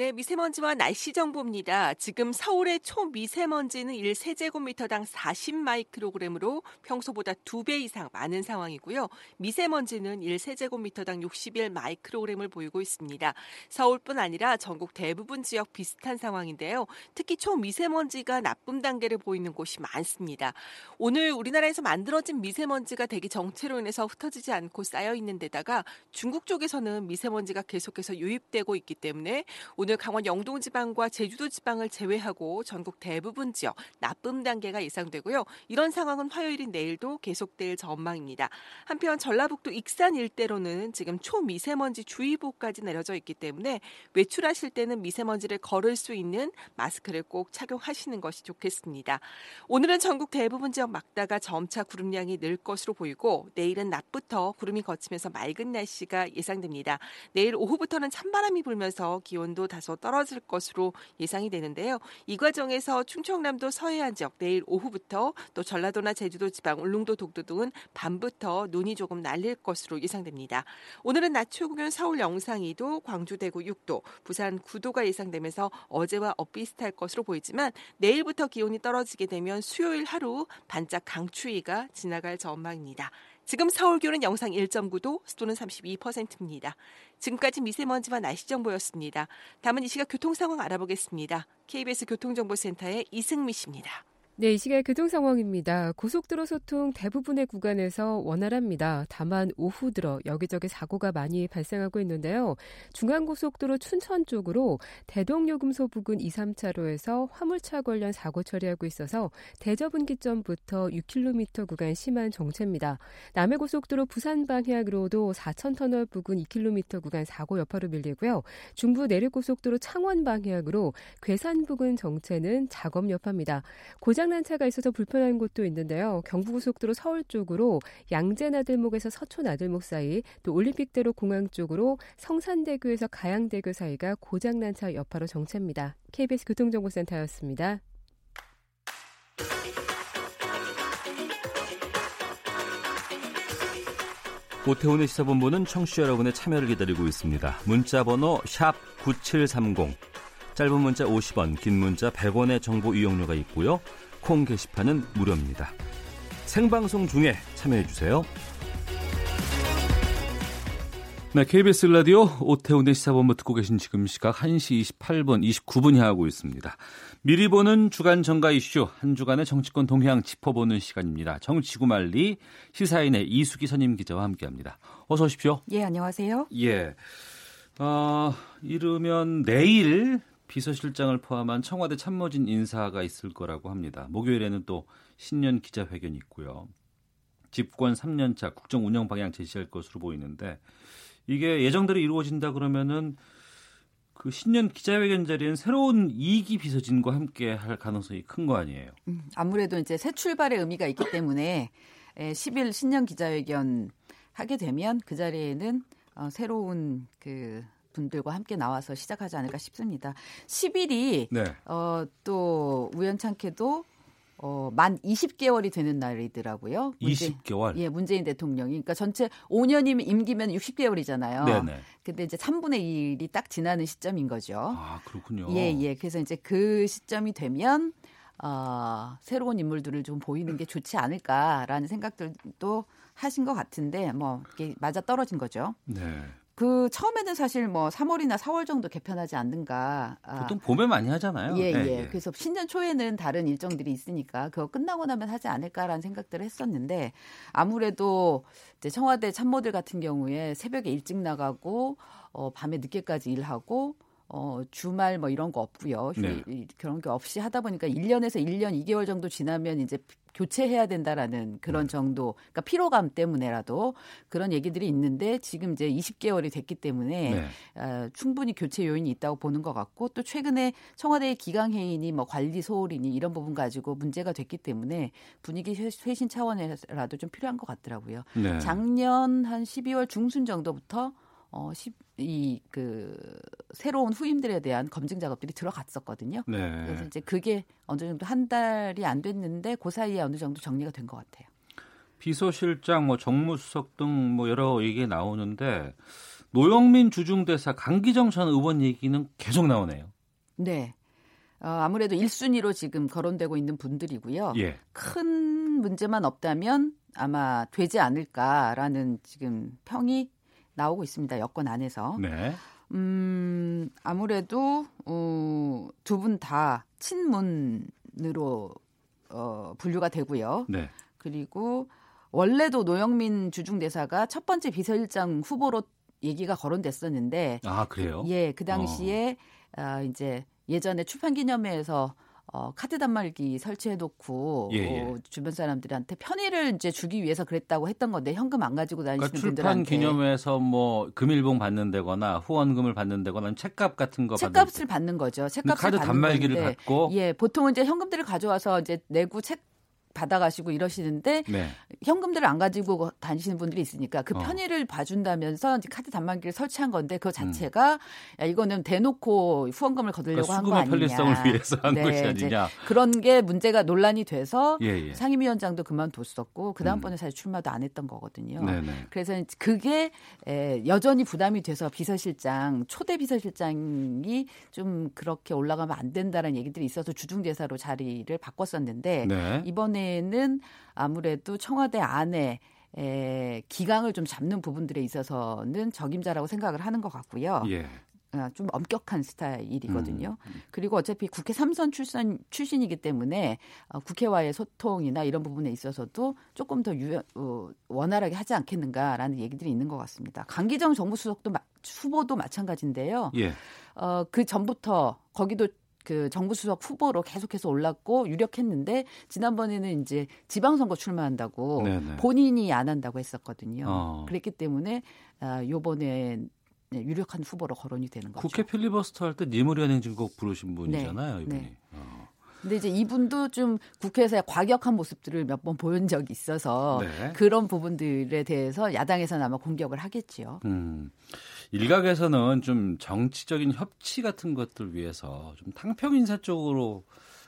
네, 미세먼지와 날씨 정보입니다. 지금 서울의 초미세먼지는 1세제곱미터당 40마이크로그램으로 평소보다 2배 이상 많은 상황이고요. 미세먼지는 1세제곱미터당 61마이크로그램을 보이고 있습니다. 서울뿐 아니라 전국 대부분 지역 비슷한 상황인데요. 특히 초미세먼지가 나쁨 단계를 보이는 곳이 많습니다. 오늘 우리나라에서 만들어진 미세먼지가 대기 정체로 인해서 흩어지지 않고 쌓여 있는 데다가 중국 쪽에서는 미세먼지가 계속해서 유입되고 있기 때문에 오늘 강원 영동 지방과 제주도 지방을 제외하고 전국 대부분 지역 나쁨 단계가 예상되고요. 이런 상황은 화요일인 내일도 계속될 전망입니다. 한편 전라북도 익산 일대로는 지금 초미세먼지 주의보까지 내려져 있기 때문에 외출하실 때는 미세먼지를 걸을 수 있는 마스크를 꼭 착용하시는 것이 좋겠습니다. 오늘은 전국 대부분 지역 막다가 점차 구름량이 늘 것으로 보이고 내일은 낮부터 구름이 걷히면서 맑은 날씨가 예상됩니다. 내일 오후부터는 찬바람이 불면서 기온도 다소 다소 떨어질 것으로 예상이 되는데요. 이 과정에서 충청남도 서해안 지역 내일 오후부터 또 전라도나 제주도 지방, 울릉도, 독도 등은 밤부터 눈이 조금 날릴 것으로 예상됩니다. 오늘은 낮 최고 기온 서울 영상 2도, 광주 대구 6도, 부산 9도가 예상되면서 어제와 엇비슷할 것으로 보이지만 내일부터 기온이 떨어지게 되면 수요일 하루 반짝 강추위가 지나갈 전망입니다. 지금 서울 기온은 영상 1.9도, 습도는 32%입니다. 지금까지 미세먼지와 날씨 정보였습니다. 다음은 이 시각 교통 상황 알아보겠습니다. KBS 교통정보센터의 이승미 씨입니다. 네, 이 시각 교통 상황입니다. 고속도로 소통 대부분의 구간에서 원활합니다. 다만 오후 들어 여기저기 사고가 많이 발생하고 있는데요. 중앙고속도로 춘천 쪽으로 대동요금소 부근 2, 3차로에서 화물차 관련 사고 처리하고 있어서 대저분기점부터 6km 구간 심한 정체입니다. 남해고속도로 부산 방향으로도 4천 터널 부근 2km 구간 사고 여파로 밀리고요. 중부 내륙고속도로 창원 방향으로 괴산 부근 정체는 작업 여파입니다. 고장 고장난 차가 있어서 불편한 곳도 있는데요. 경부고속도로 서울 쪽으로 양재나들목에서 서초나들목 사이, 또 올림픽대로 공항 쪽으로 성산대교에서 가양대교 사이가 고장난 차 여파로 정체입니다. KBS 교통정보센터였습니다. 오태훈의 시사본부는 청취자 여러분의 참여를 기다리고 있습니다. 문자 번호 9730. 짧은 문자 50원, 긴 문자 100원의 정보 이용료가 있고요. 콩 게시판은 무료입니다. 생방송 중에 참여해 주세요. 네, KBS 라디오 오태훈의 시사본부 듣고 계신 지금 시각 1시 28분, 29분 향하고 있습니다. 미리 보는 주간 정가 이슈, 한 주간의 정치권 동향 짚어보는 시간입니다. 정치구말리 시사인의 이수기 선임 기자와 함께합니다. 어서 오십시오. 예, 안녕하세요. 예. 어, 이르면 내일 비서실장을 포함한 청와대 참모진 인사가 있을 거라고 합니다. 목요일에는 또 신년 기자회견이 있고요. 집권 3년차 국정 운영 방향 제시할 것으로 보이는데 이게 예정대로 이루어진다 그러면은 그 신년 기자회견 자리엔 새로운 이기 비서진과 함께 할 가능성이 큰 거 아니에요? 음, 아무래도 이제 새 출발의 의미가 있기 때문에 10일 신년 기자회견 하게 되면 그 자리에는 어, 새로운 그 분들과 함께 나와서 시작하지 않을까 싶습니다. 10일이 네. 어, 또 우연찮게도 어, 만 20개월이 되는 날이더라고요. 문재, 20개월? 예, 문재인 대통령이. 그러니까 전체 5년이면 임기면 60개월이잖아요. 네네. 근데 이제 3분의 1이 딱 지나는 시점인 거죠. 아, 그렇군요. 예, 예. 그래서 이제 그 시점이 되면 어, 새로운 인물들을 좀 보이는 게 좋지 않을까라는 생각들도 하신 것 같은데 뭐 이게 맞아 떨어진 거죠. 네. 그 처음에는 사실 뭐 3월이나 4월 정도 개편하지 않는가. 아. 보통 봄에 많이 하잖아요. 예, 예, 예. 그래서 신년 초에는 다른 일정들이 있으니까 그거 끝나고 나면 하지 않을까라는 생각들을 했었는데 아무래도 이제 청와대 참모들 같은 경우에 새벽에 일찍 나가고 어 밤에 늦게까지 일하고 어, 주말 뭐 이런 거 없고요. 네. 그런 게 없이 하다 보니까 1년에서 1년 2개월 정도 지나면 이제 교체해야 된다라는 그런 네. 정도, 그러니까 피로감 때문에라도 그런 얘기들이 있는데 지금 이제 20개월이 됐기 때문에 네. 어, 충분히 교체 요인이 있다고 보는 것 같고 또 최근에 청와대의 기강해인이 뭐 관리 소홀이니 이런 부분 가지고 문제가 됐기 때문에 분위기 쇄신 차원에라도 좀 필요한 것 같더라고요. 네. 작년 한 12월 중순 정도부터 어, 이, 그, 새로운 후임들에 대한 검증 작업들이 들어갔었거든요. 네. 그래서 이제 그게 어느 정도 한 달이 안 됐는데 그 사이에 어느 정도 정리가 된 것 같아요. 비서실장, 뭐 정무수석 등 뭐 여러 얘기 나오는데 노영민 주중대사 강기정 전 의원 얘기는 계속 나오네요. 네. 어, 아무래도 1순위로 지금 거론되고 있는 분들이고요. 예. 큰 문제만 없다면 아마 되지 않을까라는 지금 평이 나오고 있습니다. 여권 안에서. 네. 음, 아무래도 어, 두분 다 친문으로 어, 분류가 되고요. 네. 그리고 원래도 노영민 주중대사가 첫 번째 비서실장 후보로 얘기가 거론됐었는데 아 그래요? 예, 그 당시에 어. 아, 이제 예전에 출판 기념회에서 어, 카드 단말기 설치해놓고 예, 예. 어, 주변 사람들한테 편의를 이제 주기 위해서 그랬다고 했던 건데 현금 안 가지고 다니시는 그러니까 분들한테 출판 기념회에서 뭐 금일봉 받는다거나 후원금을 받는다거나 책값 같은 거 책값을 받는 거죠. 책값을 카드 받는 단말기를 건데, 받고 예 보통은 이제 현금들을 가져와서 이제 내고 책 받아가시고 이러시는데 네. 현금들을 안 가지고 다니시는 분들이 있으니까 그 어. 편의를 어. 봐준다면서 카드 단말기를 설치한 건데 그 자체가 음. 야 이거는 대놓고 후원금을 거두려고 그러니까 한거 아니냐. 편리성을 위해서 한 네, 것이 아니냐. 그런 게 문제가 논란이 돼서 예, 예. 상임위원장도 그만뒀었고 그 다음번에 음. 사실 출마도 안 했던 거거든요. 네네. 그래서 그게 에, 여전히 부담이 돼서 비서실장 초대 비서실장이 좀 그렇게 올라가면 안 된다는 얘기들이 있어서 주중대사로 자리를 바꿨었는데 네. 이번에 는 아무래도 청와대 안에 에, 기강을 좀 잡는 부분들에 있어서는 적임자라고 생각을 하는 것 같고요. 예. 아, 좀 엄격한 스타일이거든요. 음, 음. 그리고 어차피 국회 삼선 출신 출신이기 때문에 어, 국회와의 소통이나 이런 부분에 있어서도 조금 더 유, 어, 원활하게 하지 않겠는가라는 얘기들이 있는 것 같습니다. 강기정 정부 수석도 마, 후보도 마찬가지인데요. 예. 어, 그 전부터 거기도 그 정부 수석 후보로 계속해서 올랐고 유력했는데 지난번에는 이제 지방선거 출마한다고 네네. 본인이 안 한다고 했었거든요. 어. 그랬기 때문에 아, 요번에 네, 유력한 후보로 거론이 되는 거죠. 국회 필리버스터 할 때 니무리한 행진곡 부르신 분이잖아요, 네. 이분이. 네. 어. 근데 이제 이분도 좀 국회에서의 과격한 모습들을 몇 번 보인 적이 있어서 네. 그런 부분들에 대해서 야당에서는 아마 공격을 하겠지요. 음. 일각에서는 좀 정치적인 협치 같은 것들 위해서 좀 탕평 인사 쪽으로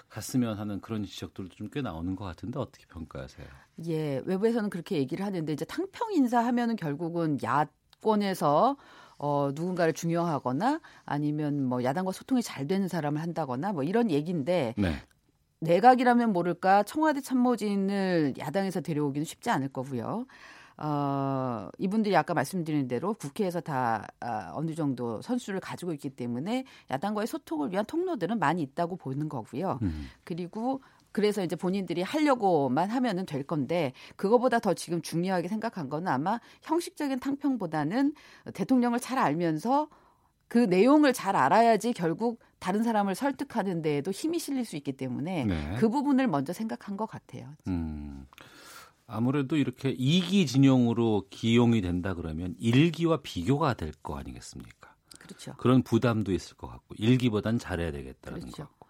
갔으면 하는 그런 지적들도 좀 꽤 나오는 것 같은데 어떻게 평가하세요? 예, 외부에서는 그렇게 얘기를 하는데 이제 탕평 인사 하면은 결국은 야권에서 어, 누군가를 중요하거나 아니면 뭐 야당과 소통이 잘 되는 사람을 한다거나 뭐 이런 얘기인데 네. 내각이라면 모를까 청와대 참모진을 야당에서 데려오기는 쉽지 않을 거고요. 어, 이분들이 아까 말씀드린 대로 국회에서 다 어, 어느 정도 선수를 가지고 있기 때문에 야당과의 소통을 위한 통로들은 많이 있다고 보는 거고요. 음. 그리고 그래서 이제 본인들이 하려고만 하면은 될 건데 그거보다 더 지금 중요하게 생각한 거는 아마 형식적인 탕평보다는 대통령을 잘 알면서 그 내용을 잘 알아야지 결국 다른 사람을 설득하는 데에도 힘이 실릴 수 있기 때문에 네. 그 부분을 먼저 생각한 것 같아요. 음. 아무래도 이렇게 이기 진영으로 기용이 된다 그러면 일기와 비교가 될 거 아니겠습니까? 그렇죠. 그런 부담도 있을 것 같고 일기보단 잘해야 되겠다는 그렇죠. 거.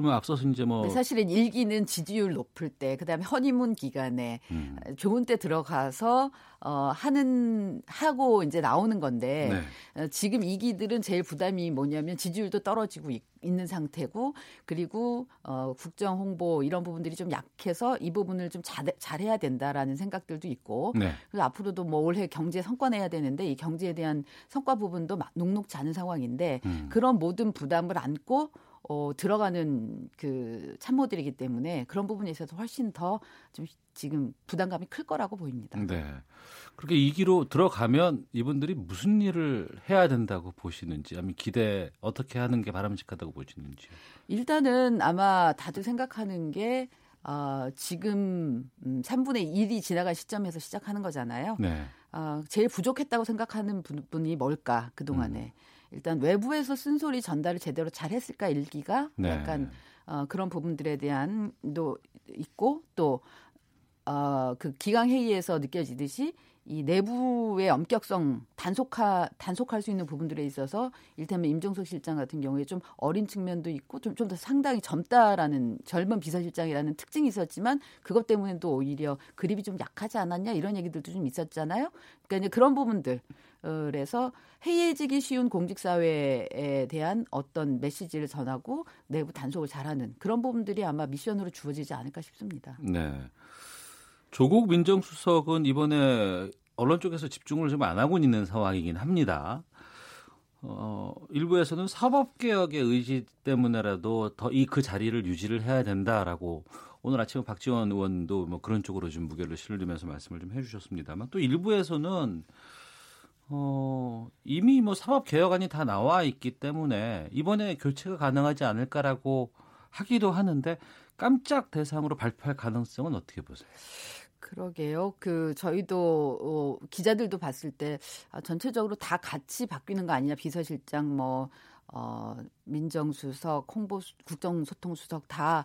그러면 앞서서 이제 뭐 사실은 일기는 지지율 높을 때 그다음에 허니문 기간에 음. 좋은 때 들어가서 어 하는 하고 이제 나오는 건데 네. 어, 지금 이기들은 제일 부담이 뭐냐면 지지율도 떨어지고 있, 는 상태고 그리고 어 국정 홍보 이런 부분들이 좀 약해서 이 부분을 좀 잘, 잘해야 된다라는 생각들도 있고 네. 그래서 앞으로도 뭐 올해 경제 성과 내야 되는데 이 경제에 대한 성과 부분도 녹록지 않은 상황인데 음. 그런 모든 부담을 안고 어, 들어가는 그 참모들이기 때문에 그런 부분에 있어서 훨씬 더 좀 지금 부담감이 클 거라고 보입니다. 네. 그렇게 이기로 들어가면 이분들이 무슨 일을 해야 된다고 보시는지, 아니면 기대 어떻게 하는 게 바람직하다고 보시는지. 일단은 아마 다들 생각하는 게 어, 지금 음, 3분의 1이 지나간 시점에서 시작하는 거잖아요. 네. 어, 제일 부족했다고 생각하는 분, 분이 뭘까 그동안에. 음. 일단 외부에서 쓴소리 전달을 제대로 잘 했을까 일기가 네. 약간 어, 그런 부분들에 대한도 있고 또 어, 그 기강 회의에서 느껴지듯이 이 내부의 엄격성 단속화 단속할 수 있는 부분들에 있어서 일테면 임종석 실장 같은 경우에 좀 어린 측면도 있고 좀 좀 더 상당히 젊다라는 젊은 비서실장이라는 특징이 있었지만 그것 때문에도 오히려 그립이 좀 약하지 않았냐 이런 얘기들도 좀 있었잖아요. 그러니까 이제 그런 부분들 그래서 해이해지기 쉬운 공직사회에 대한 어떤 메시지를 전하고 내부 단속을 잘하는 그런 부분들이 아마 미션으로 주어지지 않을까 싶습니다. 네. 조국 민정수석은 이번에 언론 쪽에서 집중을 좀 안 하고 있는 상황이긴 합니다. 어, 일부에서는 사법개혁의 의지 때문에라도 더 이 그 자리를 유지를 해야 된다라고 오늘 아침에 박지원 의원도 뭐 그런 쪽으로 좀 무게를 실으면서 말씀을 좀 해주셨습니다만 또 일부에서는 어, 이미 뭐 사법 개혁안이 다 나와 있기 때문에 이번에 교체가 가능하지 않을까라고 하기도 하는데 깜짝 대상으로 발표할 가능성은 어떻게 보세요? 그러게요. 그 저희도 어, 기자들도 봤을 때 아, 전체적으로 다 같이 바뀌는 거 아니냐 비서실장 뭐 어, 민정수석, 홍보 국정소통수석 다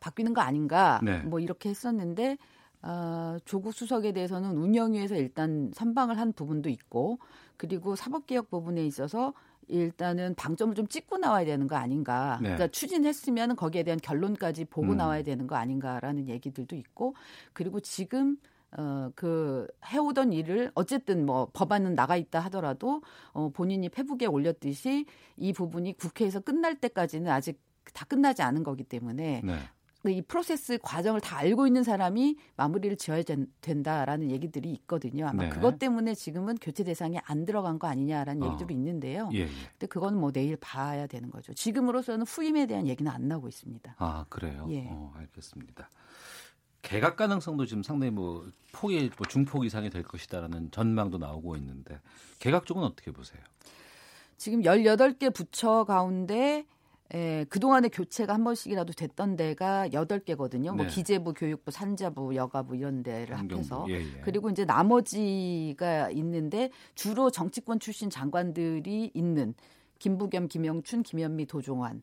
바뀌는 거 아닌가 네. 뭐 이렇게 했었는데 어, 조국 수석에 대해서는 운영위에서 일단 선방을 한 부분도 있고 그리고 사법개혁 부분에 있어서 일단은 방점을 좀 찍고 나와야 되는 거 아닌가. 네. 그러니까 추진했으면 거기에 대한 결론까지 보고 음. 나와야 되는 거 아닌가라는 얘기들도 있고 그리고 지금 어, 그, 해오던 일을, 어쨌든 뭐, 법안은 나가 있다 하더라도, 어, 본인이 페북에 올렸듯이 이 부분이 국회에서 끝날 때까지는 아직 다 끝나지 않은 거기 때문에, 네. 그이 프로세스 과정을 다 알고 있는 사람이 마무리를 지어야 된 다라는 얘기들이 있거든요. 아마 네. 그것 때문에 지금은 교체 대상에 안 들어간 거 아니냐라는 어. 얘기들이 있는데요. 예, 예. 근데 그건 뭐 내일 봐야 되는 거죠. 지금으로서는 후임에 대한 얘기는 안 나오고 있습니다. 아, 그래요? 예. 어, 알겠습니다. 개각 가능성도 지금 상당히 뭐 폭이 뭐 중폭 이상이 될 것이다라는 전망도 나오고 있는데 개각 쪽은 어떻게 보세요? 지금 18개 부처 가운데 에, 그동안에 교체가 한 번씩이라도 됐던 데가 8개거든요. 뭐 네. 뭐 기재부, 교육부, 산자부, 여가부 이런 데를 합해서. 예, 예. 그리고 이제 나머지가 있는데 주로 정치권 출신 장관들이 있는 김부겸, 김영춘, 김현미, 도종환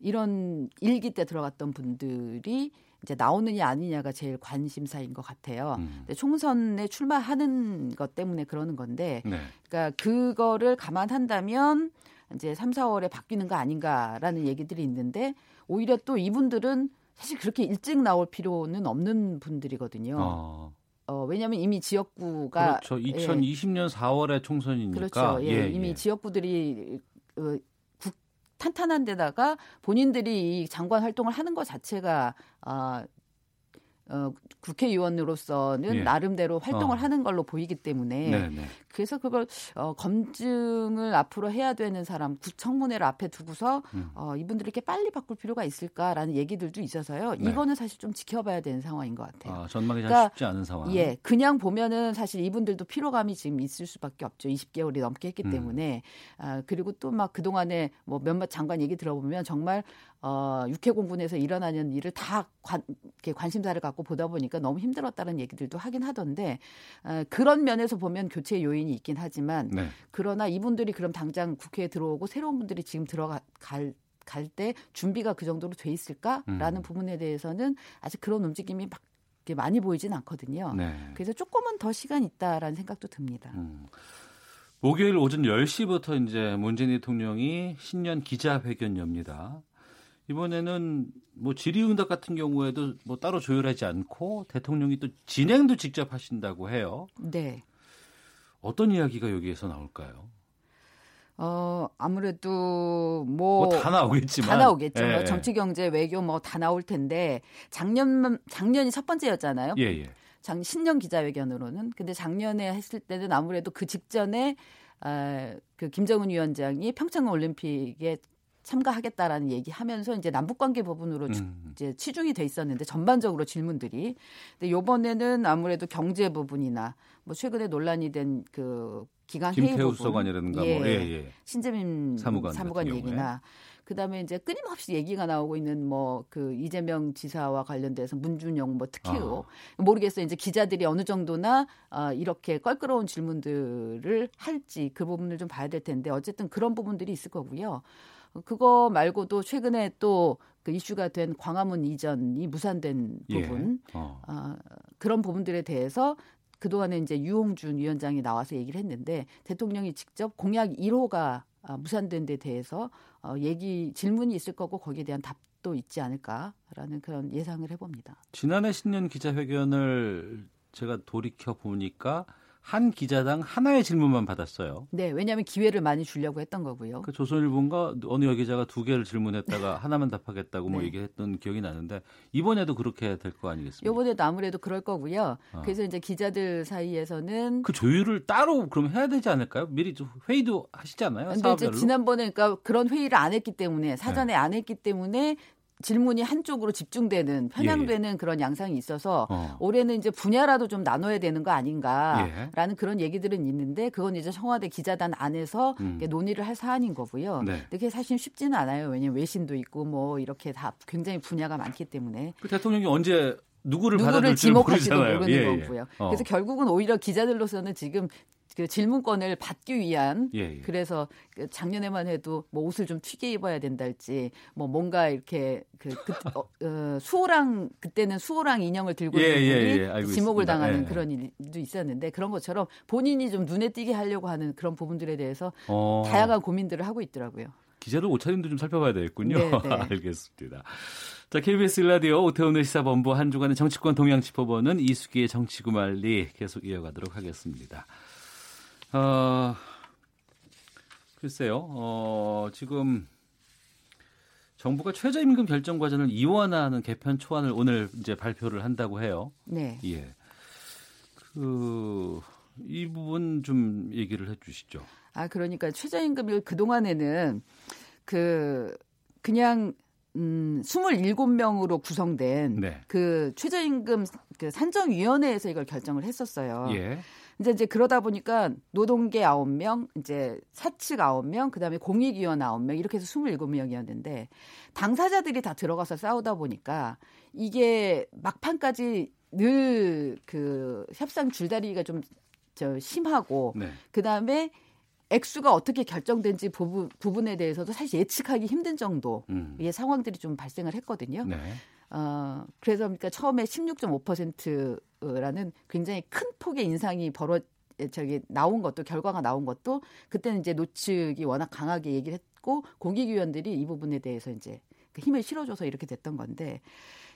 이런 일기 때 들어갔던 분들이 이제 나오느냐 아니냐가 제일 관심사인 것 같아요. 음. 근데 총선에 출마하는 것 때문에 그러는 건데, 네. 그러니까 그거를 감안한다면 이제 3, 4월에 바뀌는 거 아닌가라는 얘기들이 있는데 오히려 또 이분들은 사실 그렇게 일찍 나올 필요는 없는 분들이거든요. 어. 어, 왜냐하면 이미 지역구가 그렇죠. 2020년 예. 4월에 총선이니까 그렇죠. 예, 예, 이미 예. 지역구들이 어, 탄탄한 데다가 본인들이 이 장관 활동을 하는 것 자체가 아, 어, 국회의원으로서는 예. 나름대로 활동을 어. 하는 걸로 보이기 때문에 네네. 네. 그래서 그걸 어, 검증을 앞으로 해야 되는 사람 구청문회를 앞에 두고서 음. 어, 이분들이 이렇게 빨리 바꿀 필요가 있을까라는 얘기들도 있어서요. 네. 이거는 사실 좀 지켜봐야 되는 상황인 것 같아요. 아, 전망이 그러니까, 쉽지 않은 상황. 예, 그냥 보면은 사실 이분들도 피로감이 지금 있을 수밖에 없죠. 20개월이 넘게 했기 음. 때문에 아, 그리고 또 막 그 동안에 뭐 몇몇 장관 얘기 들어보면 정말 어, 육해 공군에서 일어나는 일을 다 관, 이렇게 관심사를 갖고 보다 보니까 너무 힘들었다는 얘기들도 하긴 하던데 어, 그런 면에서 보면 교체 요인이 있긴 하지만 네. 그러나 이분들이 그럼 당장 국회에 들어오고 새로운 분들이 지금 들어갈 갈때 준비가 그 정도로 돼 있을까라는 음. 부분에 대해서는 아직 그런 움직임이 막 많이 보이진 않거든요. 네. 그래서 조금은 더 시간 있다라는 생각도 듭니다. 음. 목요일 오전 10시부터 이제 문재인 대통령이 신년 기자회견 엽니다. 이번에는 뭐 질의응답 같은 경우에도 뭐 따로 조율하지 않고 대통령이 또 진행도 직접 하신다고 해요. 네. 어떤 이야기가 여기에서 나올까요? 어, 아무래도 뭐. 뭐다 나오겠지만. 다 나오겠죠. 예, 뭐 정치, 경제, 외교 뭐 다 나올 텐데 작년, 작년이 첫 번째였잖아요. 예, 예. 작, 신년 기자회견으로는. 근데 작년에 했을 때는 아무래도 그 직전에 아, 그 김정은 위원장이 평창 올림픽에 참가하겠다라는 얘기하면서 이제 남북 관계 부분으로 음. 이제 치중이 돼 있었는데 전반적으로 질문들이 근데 요번에는 아무래도 경제 부분이나 뭐 최근에 논란이 된 그 기강 회의 부분 수석관이라든가 예, 뭐 예, 예. 신재민 사무관, 사무관 얘기나 그다음에 이제 끊임없이 얘기가 나오고 있는 뭐 그 이재명 지사와 관련돼서 문준영 뭐 특혜로 아. 모르겠어요. 이제 기자들이 어느 정도나 어, 이렇게 껄끄러운 질문들을 할지 그 부분을 좀 봐야 될 텐데 어쨌든 그런 부분들이 있을 거고요. 그거 말고도 최근에 또 그 이슈가 된 광화문 이전이 무산된 예. 부분 예. 어. 어, 그런 부분들에 대해서 그동안에 이제 유홍준 위원장이 나와서 얘기를 했는데 대통령이 직접 공약 1호가 아, 무산된 데 대해서 어, 얘기 질문이 있을 거고 거기에 대한 답도 있지 않을까라는 그런 예상을 해봅니다. 지난해 신년 기자회견을 제가 돌이켜 보니까 한 기자당 하나의 질문만 받았어요. 네, 왜냐하면 기회를 많이 주려고 했던 거고요. 그 조선일보인가 어느 여기자가 두 개를 질문했다가 하나만 답하겠다고 뭐 네. 뭐 얘기했던 기억이 나는데 이번에도 그렇게 될 거 아니겠습니까? 이번에도 아무래도 그럴 거고요. 어. 그래서 이제 기자들 사이에서는 그 조율을 따로 그럼 해야 되지 않을까요? 미리 회의도 하시잖아요. 근데 이제 지난번에 그러니까 그런 회의를 안 했기 때문에 사전에 네. 안 했기 때문에 질문이 한쪽으로 집중되는 편향되는 예, 예. 그런 양상이 있어서 어. 올해는 이제 분야라도 좀 나눠야 되는 거 아닌가라는 예. 그런 얘기들은 있는데 그건 이제 청와대 기자단 안에서 음. 논의를 할 사안인 거고요. 네. 그게 사실 쉽지는 않아요. 왜냐하면 외신도 있고 뭐 이렇게 다 굉장히 분야가 많기 때문에. 그 대통령이 언제 누구를, 누구를 지목할지도 모르는 예, 예. 거고요. 어. 그래서 결국은 오히려 기자들로서는 지금 그 질문권을 받기 위한 예, 예. 그래서 그 작년에만 해도 뭐 옷을 좀 튀게 입어야 된달지 뭐 뭔가 이렇게 그, 그 어, 어, 수호랑 그때는 수호랑 인형을 들고 예, 있는 예, 분이 예, 지목을. 당하는 예. 그런 일도 있었는데 그런 것처럼 본인이 좀 눈에 띄게 하려고 하는 그런 부분들에 대해서 어. 다양한 고민들을 하고 있더라고요. 기자들 옷차림도 좀 살펴봐야 되겠군요. 네, 네. <laughs> 알겠습니다. 자, KBS 일라디오 오태훈의 시사본부 한 주간의 정치권 동향 짚어보는 이수기의 정치구말리 계속 이어가도록 하겠습니다. 어, 글쎄요, 어, 지금 정부가 최저임금 결정 과정을 이원화하는 개편 초안을 오늘 이제 발표를 한다고 해요. 네. 예. 그, 이 부분 좀 얘기를 해 주시죠. 아 그러니까 최저임금을 그 동안에는 그 그냥 음 27명으로 구성된 네. 그 최저임금 그 산정위원회에서 이걸 결정을 했었어요. 예. 이제 이제 그러다 보니까 노동계 9명, 이제 사측 9명, 그다음에 공익위원 9명 이렇게 해서 27명이었는데 당사자들이 다 들어가서 싸우다 보니까 이게 막판까지 늘 그 협상 줄다리기가 좀 저 심하고 네. 그다음에 액수가 어떻게 결정된지 부분, 부분에 대해서도 사실 예측하기 힘든 정도의 음. 상황들이 좀 발생을 했거든요. 네. 어, 그래서 그러니까 처음에 16.5% 라는 굉장히 큰 폭의 인상이 벌어 저기 나온 것도 결과가 나온 것도 그때는 이제 노측이 워낙 강하게 얘기를 했고 공익위원들이 이 부분에 대해서 이제 그 힘을 실어줘서 이렇게 됐던 건데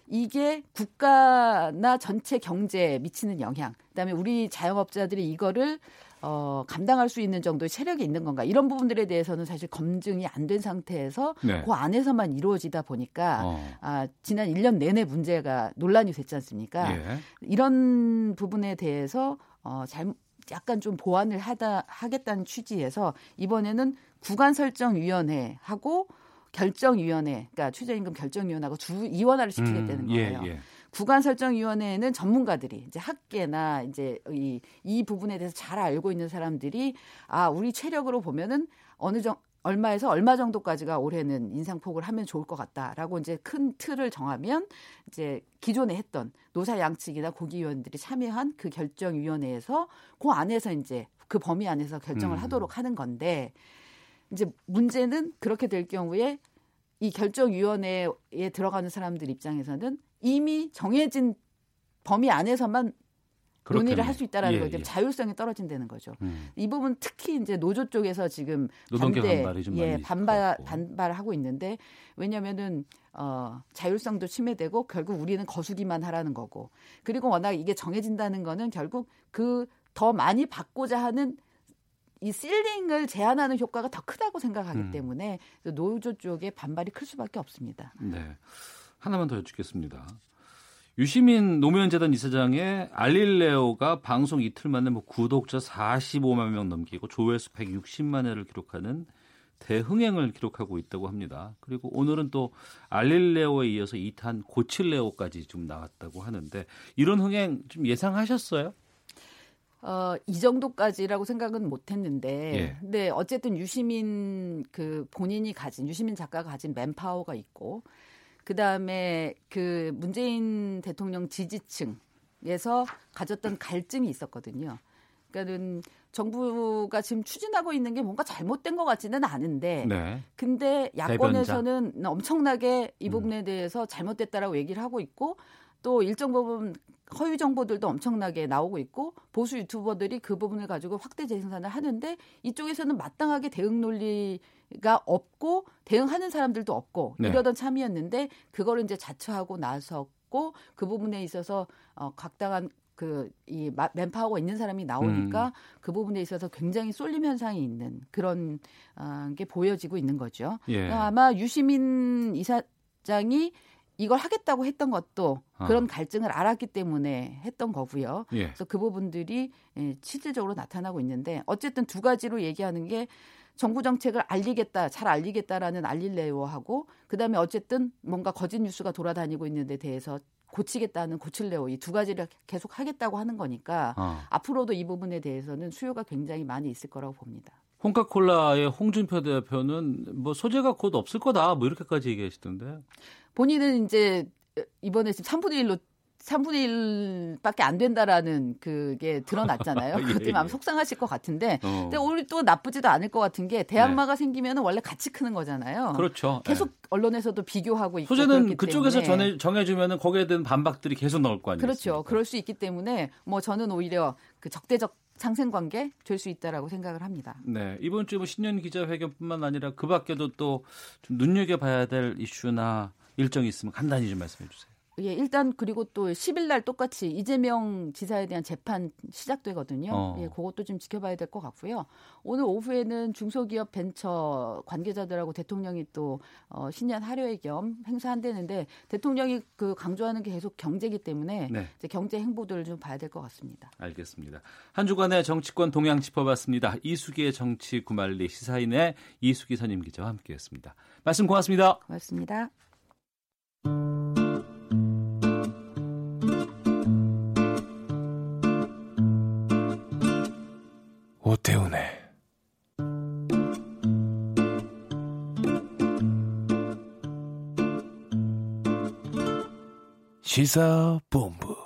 이게 국가나 전체 경제에 미치는 영향, 그다음에 우리 자영업자들이 이거를 어, 감당할 수 있는 정도의 체력이 있는 건가 이런 부분들에 대해서는 사실 검증이 안 된 상태에서 네. 그 안에서만 이루어지다 보니까 어. 아, 지난 1년 내내 문제가 논란이 됐지 않습니까? 예. 이런 부분에 대해서 어, 잘 약간 좀 보완을 하다 하겠다는 취지에서 이번에는 구간 설정 위원회 하고 결정 위원회, 그러니까 최저임금 결정 위원회하고 두 이원화를 시키겠다는 음, 예, 거예요. 예. 구간 설정 위원회에는 전문가들이 이제 학계나 이제 이, 이 부분에 대해서 잘 알고 있는 사람들이 아, 우리 체력으로 보면은 어느 정 얼마에서 얼마 정도까지가 올해는 인상폭을 하면 좋을 것 같다라고 이제 큰 틀을 정하면 이제 기존에 했던 노사 양측이나 고기위원들이 참여한 그 결정위원회에서 그 안에서 이제 그 범위 안에서 결정을 음. 하도록 하는 건데 이제 문제는 그렇게 될 경우에 이 결정위원회에 들어가는 사람들 입장에서는 이미 정해진 범위 안에서만 논의를 그렇겠네. 할수 있다라는 예, 때문에 예. 자율성이 떨어진다는 거죠. 음. 이 부분 특히 이제 노조 쪽에서 지금 반대, 반발이 좀 예, 반발 반발하고 있는데 왜냐면은 어 자율성도 침해되고 결국 우리는 거수기만 하라는 거고 그리고 워낙 이게 정해진다는 거는 결국 그 더 많이 받고자 하는 이 실링을 제한하는 효과가 더 크다고 생각하기 음. 때문에 노조 쪽의 반발이 클 수밖에 없습니다. 네. 하나만 더 여쭙겠습니다. 유시민 노무현 재단 이사장의 알릴레오가 방송 이틀 만에 뭐 구독자 45만 명 넘기고 조회수 160만 회를 기록하는 대흥행을 기록하고 있다고 합니다. 그리고 오늘은 또 알릴레오에 이어서 2탄 고칠레오까지 좀 나왔다고 하는데 이런 흥행 좀 예상하셨어요? 어, 이 정도까지라고 생각은 못 했는데, 예. 근데 어쨌든 유시민 그 본인이 가진, 유시민 작가가 가진 맨파워가 있고, 그 다음에 그 문재인 대통령 지지층에서 가졌던 갈증이 있었거든요. 그러니까는 정부가 지금 추진하고 있는 게 뭔가 잘못된 것 같지는 않은데, 네. 근데 야권에서는 엄청나게 이 부분에 대해서 잘못됐다라고 얘기를 하고 있고 또 일정 부분 허위 정보들도 엄청나게 나오고 있고 보수 유튜버들이 그 부분을 가지고 확대 재생산을 하는데 이쪽에서는 마땅하게 대응 논리가 없고 대응하는 사람들도 없고 네. 이러던 참이었는데 그거를 이제 자처하고 나섰고 그 부분에 있어서 어, 각당한 그이 맨파워가 있는 사람이 나오니까 음. 그 부분에 있어서 굉장히 쏠림 현상이 있는 그런 어, 게 보여지고 있는 거죠. 예. 아마 유시민 이사장이 이걸 하겠다고 했던 것도 어. 그런 갈증을 알았기 때문에 했던 거고요. 예. 그래서 그 부분들이 예, 실질적으로 나타나고 있는데 어쨌든 두 가지로 얘기하는 게 정부 정책을 알리겠다, 잘 알리겠다라는 알릴레오하고 그다음에 어쨌든 뭔가 거짓 뉴스가 돌아다니고 있는 데 대해서 고치겠다는 고칠레오 이 두 가지를 계속 하겠다고 하는 거니까 어. 앞으로도 이 부분에 대해서는 수요가 굉장히 많이 있을 거라고 봅니다. 홍카콜라의 홍준표 대표는 뭐 소재가 곧 없을 거다 뭐 이렇게까지 얘기하시던데. 본인은 이제 이번에 지금 3분의 1로 3분의 1밖에 안 된다라는 그게 드러났잖아요. <laughs> 예, 그것 때문에 아마 예. 속상하실 것 같은데, 어. 근데 오늘 또 나쁘지도 않을 것 같은 게 대항마가 생기면 원래 같이 크는 거잖아요. 그렇죠. 계속 언론에서도 비교하고 있고 소재는 그쪽에서. 전해, 정해주면 거기에 대한 반박들이 계속 나올 거 아니에요. 그렇죠. 그럴 수 있기 때문에 뭐 저는 오히려 그 적대적 상생 관계 될 수 있다라고 생각을 합니다. 네, 이번 주 뭐 신년 기자회견뿐만 아니라 그 밖에도 또 좀 눈여겨 봐야 될 이슈나 일정이 있으면 간단히 좀 말씀해 주세요. 예, 일단 그리고 또 10일 날 똑같이 이재명 지사에 대한 재판 시작되거든요. 어. 예, 그것도 좀 지켜봐야 될 것 같고요. 오늘 오후에는 중소기업 벤처 관계자들하고 대통령이 또 어, 신년 할애회 겸 행사한다는데 대통령이 그 강조하는 게 계속 경제이기 때문에 네. 이제 경제 행보들을 좀 봐야 될 것 같습니다. 알겠습니다. 한 주간의 정치권 동향 짚어봤습니다. 이수기의 정치 구말리 시사인의 이수기 선임 기자와 함께했습니다. 말씀 고맙습니다. 고맙습니다. 오태훈의 시사본부.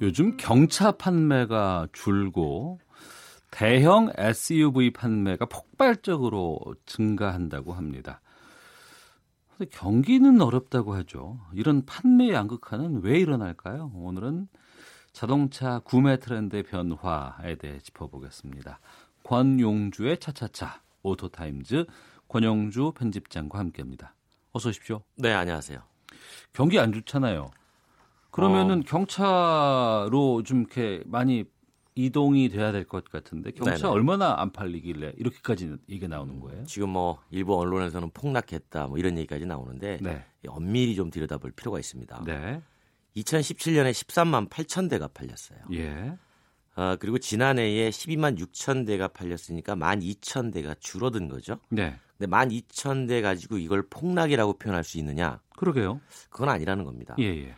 요즘 경차 판매가 줄고 대형 SUV 판매가 폭발적으로 증가한다고 합니다. 근데 경기는 어렵다고 하죠. 이런 판매 양극화는 왜 일어날까요? 오늘은 자동차 구매 트렌드의 변화에 대해 짚어보겠습니다. 권용주의 차차차 오토타임즈 권용주 편집장과 함께합니다. 어서 오십시오. 네, 안녕하세요. 경기 안 좋잖아요. 그러면은 어. 경차로 좀 이렇게 많이 이동이 돼야 될 것 같은데 경차. 얼마나 안 팔리길래 이렇게까지 얘기 나오는 거예요? 지금 뭐 일부 언론에서는 폭락했다 뭐 이런 얘기까지 나오는데 네. 엄밀히 좀 들여다볼 필요가 있습니다. 네. 2017년에 13만 8천 대가 팔렸어요. 예. 아, 그리고 지난해에 12만 6천 대가 팔렸으니까 1만 2천 대가 줄어든 거죠. 네. 근데 1만 2천 대 가지고 이걸 폭락이라고 표현할 수 있느냐? 그러게요. 그건 아니라는 겁니다. 예, 예.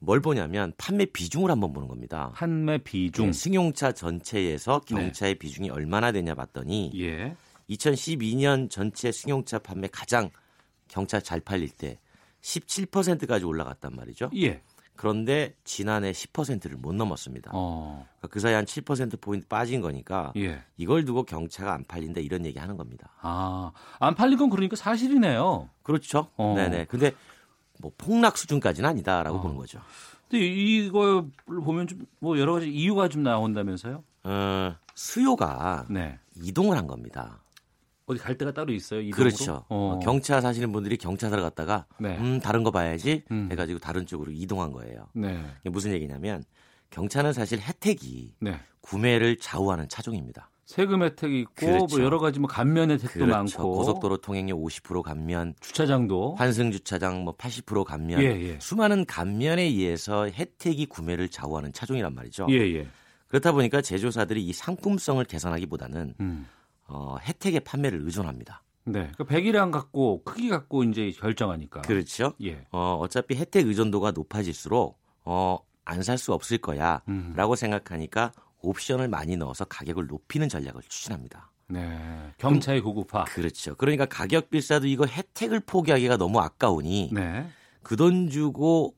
뭘 보냐면 판매 비중을 한번 보는 겁니다. 판매 비중. 네, 승용차 전체에서 경차의 비중이 얼마나 되냐 봤더니 예. 2012년 전체 승용차 판매 가장 경차 잘 팔릴 때 17%까지 올라갔단 말이죠. 예. 그런데 지난해 10%를 못 넘었습니다. 어. 그러니까 그 사이 한 7% 포인트 빠진 거니까 예. 이걸 두고 경차가 안 팔린다 이런 얘기 하는 겁니다. 아, 안 팔린 건 그러니까 사실이네요. 그렇죠. 어. 네네. 근데 뭐 폭락 수준까지는 아니다라고 어. 보는 거죠. 근데 이걸 보면 좀 뭐 여러 가지 이유가 좀 나온다면서요? 어, 수요가 네. 이동을 한 겁니다. 어디 갈 데가 따로 있어요? 이동으로? 그렇죠. 어. 어, 경차 사시는 분들이 경차 사러 갔다가 네. 음 다른 거 봐야지 음. 해가지고 다른 쪽으로 이동한 거예요. 네. 무슨 얘기냐면 경차는 사실 혜택이 네. 구매를 좌우하는 차종입니다. 세금 혜택이 있고 그렇죠. 뭐 여러 가지 뭐 감면 혜택도 그렇죠. 많고 고속도로 통행료 50% 감면, 주차장도 환승 주차장 뭐 80% 감면, 예, 예. 수많은 감면에 의해서 혜택이 구매를 좌우하는 차종이란 말이죠. 예, 예. 그렇다 보니까 제조사들이 이 상품성을 개선하기보다는 음. 어, 혜택의 판매를 의존합니다. 네. 그 배기량 갖고 크기 갖고 이제 결정하니까. 그렇죠. 예. 어, 어차피 혜택 의존도가 높아질수록 어, 안 살 수 없을 거야라고 음. 생각하니까 옵션을 많이 넣어서 가격을 높이는 전략을 추진합니다. 네. 경차의 고급화. 그렇죠. 그러니까 가격 비싸도 이거 혜택을 포기하기가 너무 아까우니 네. 그돈 주고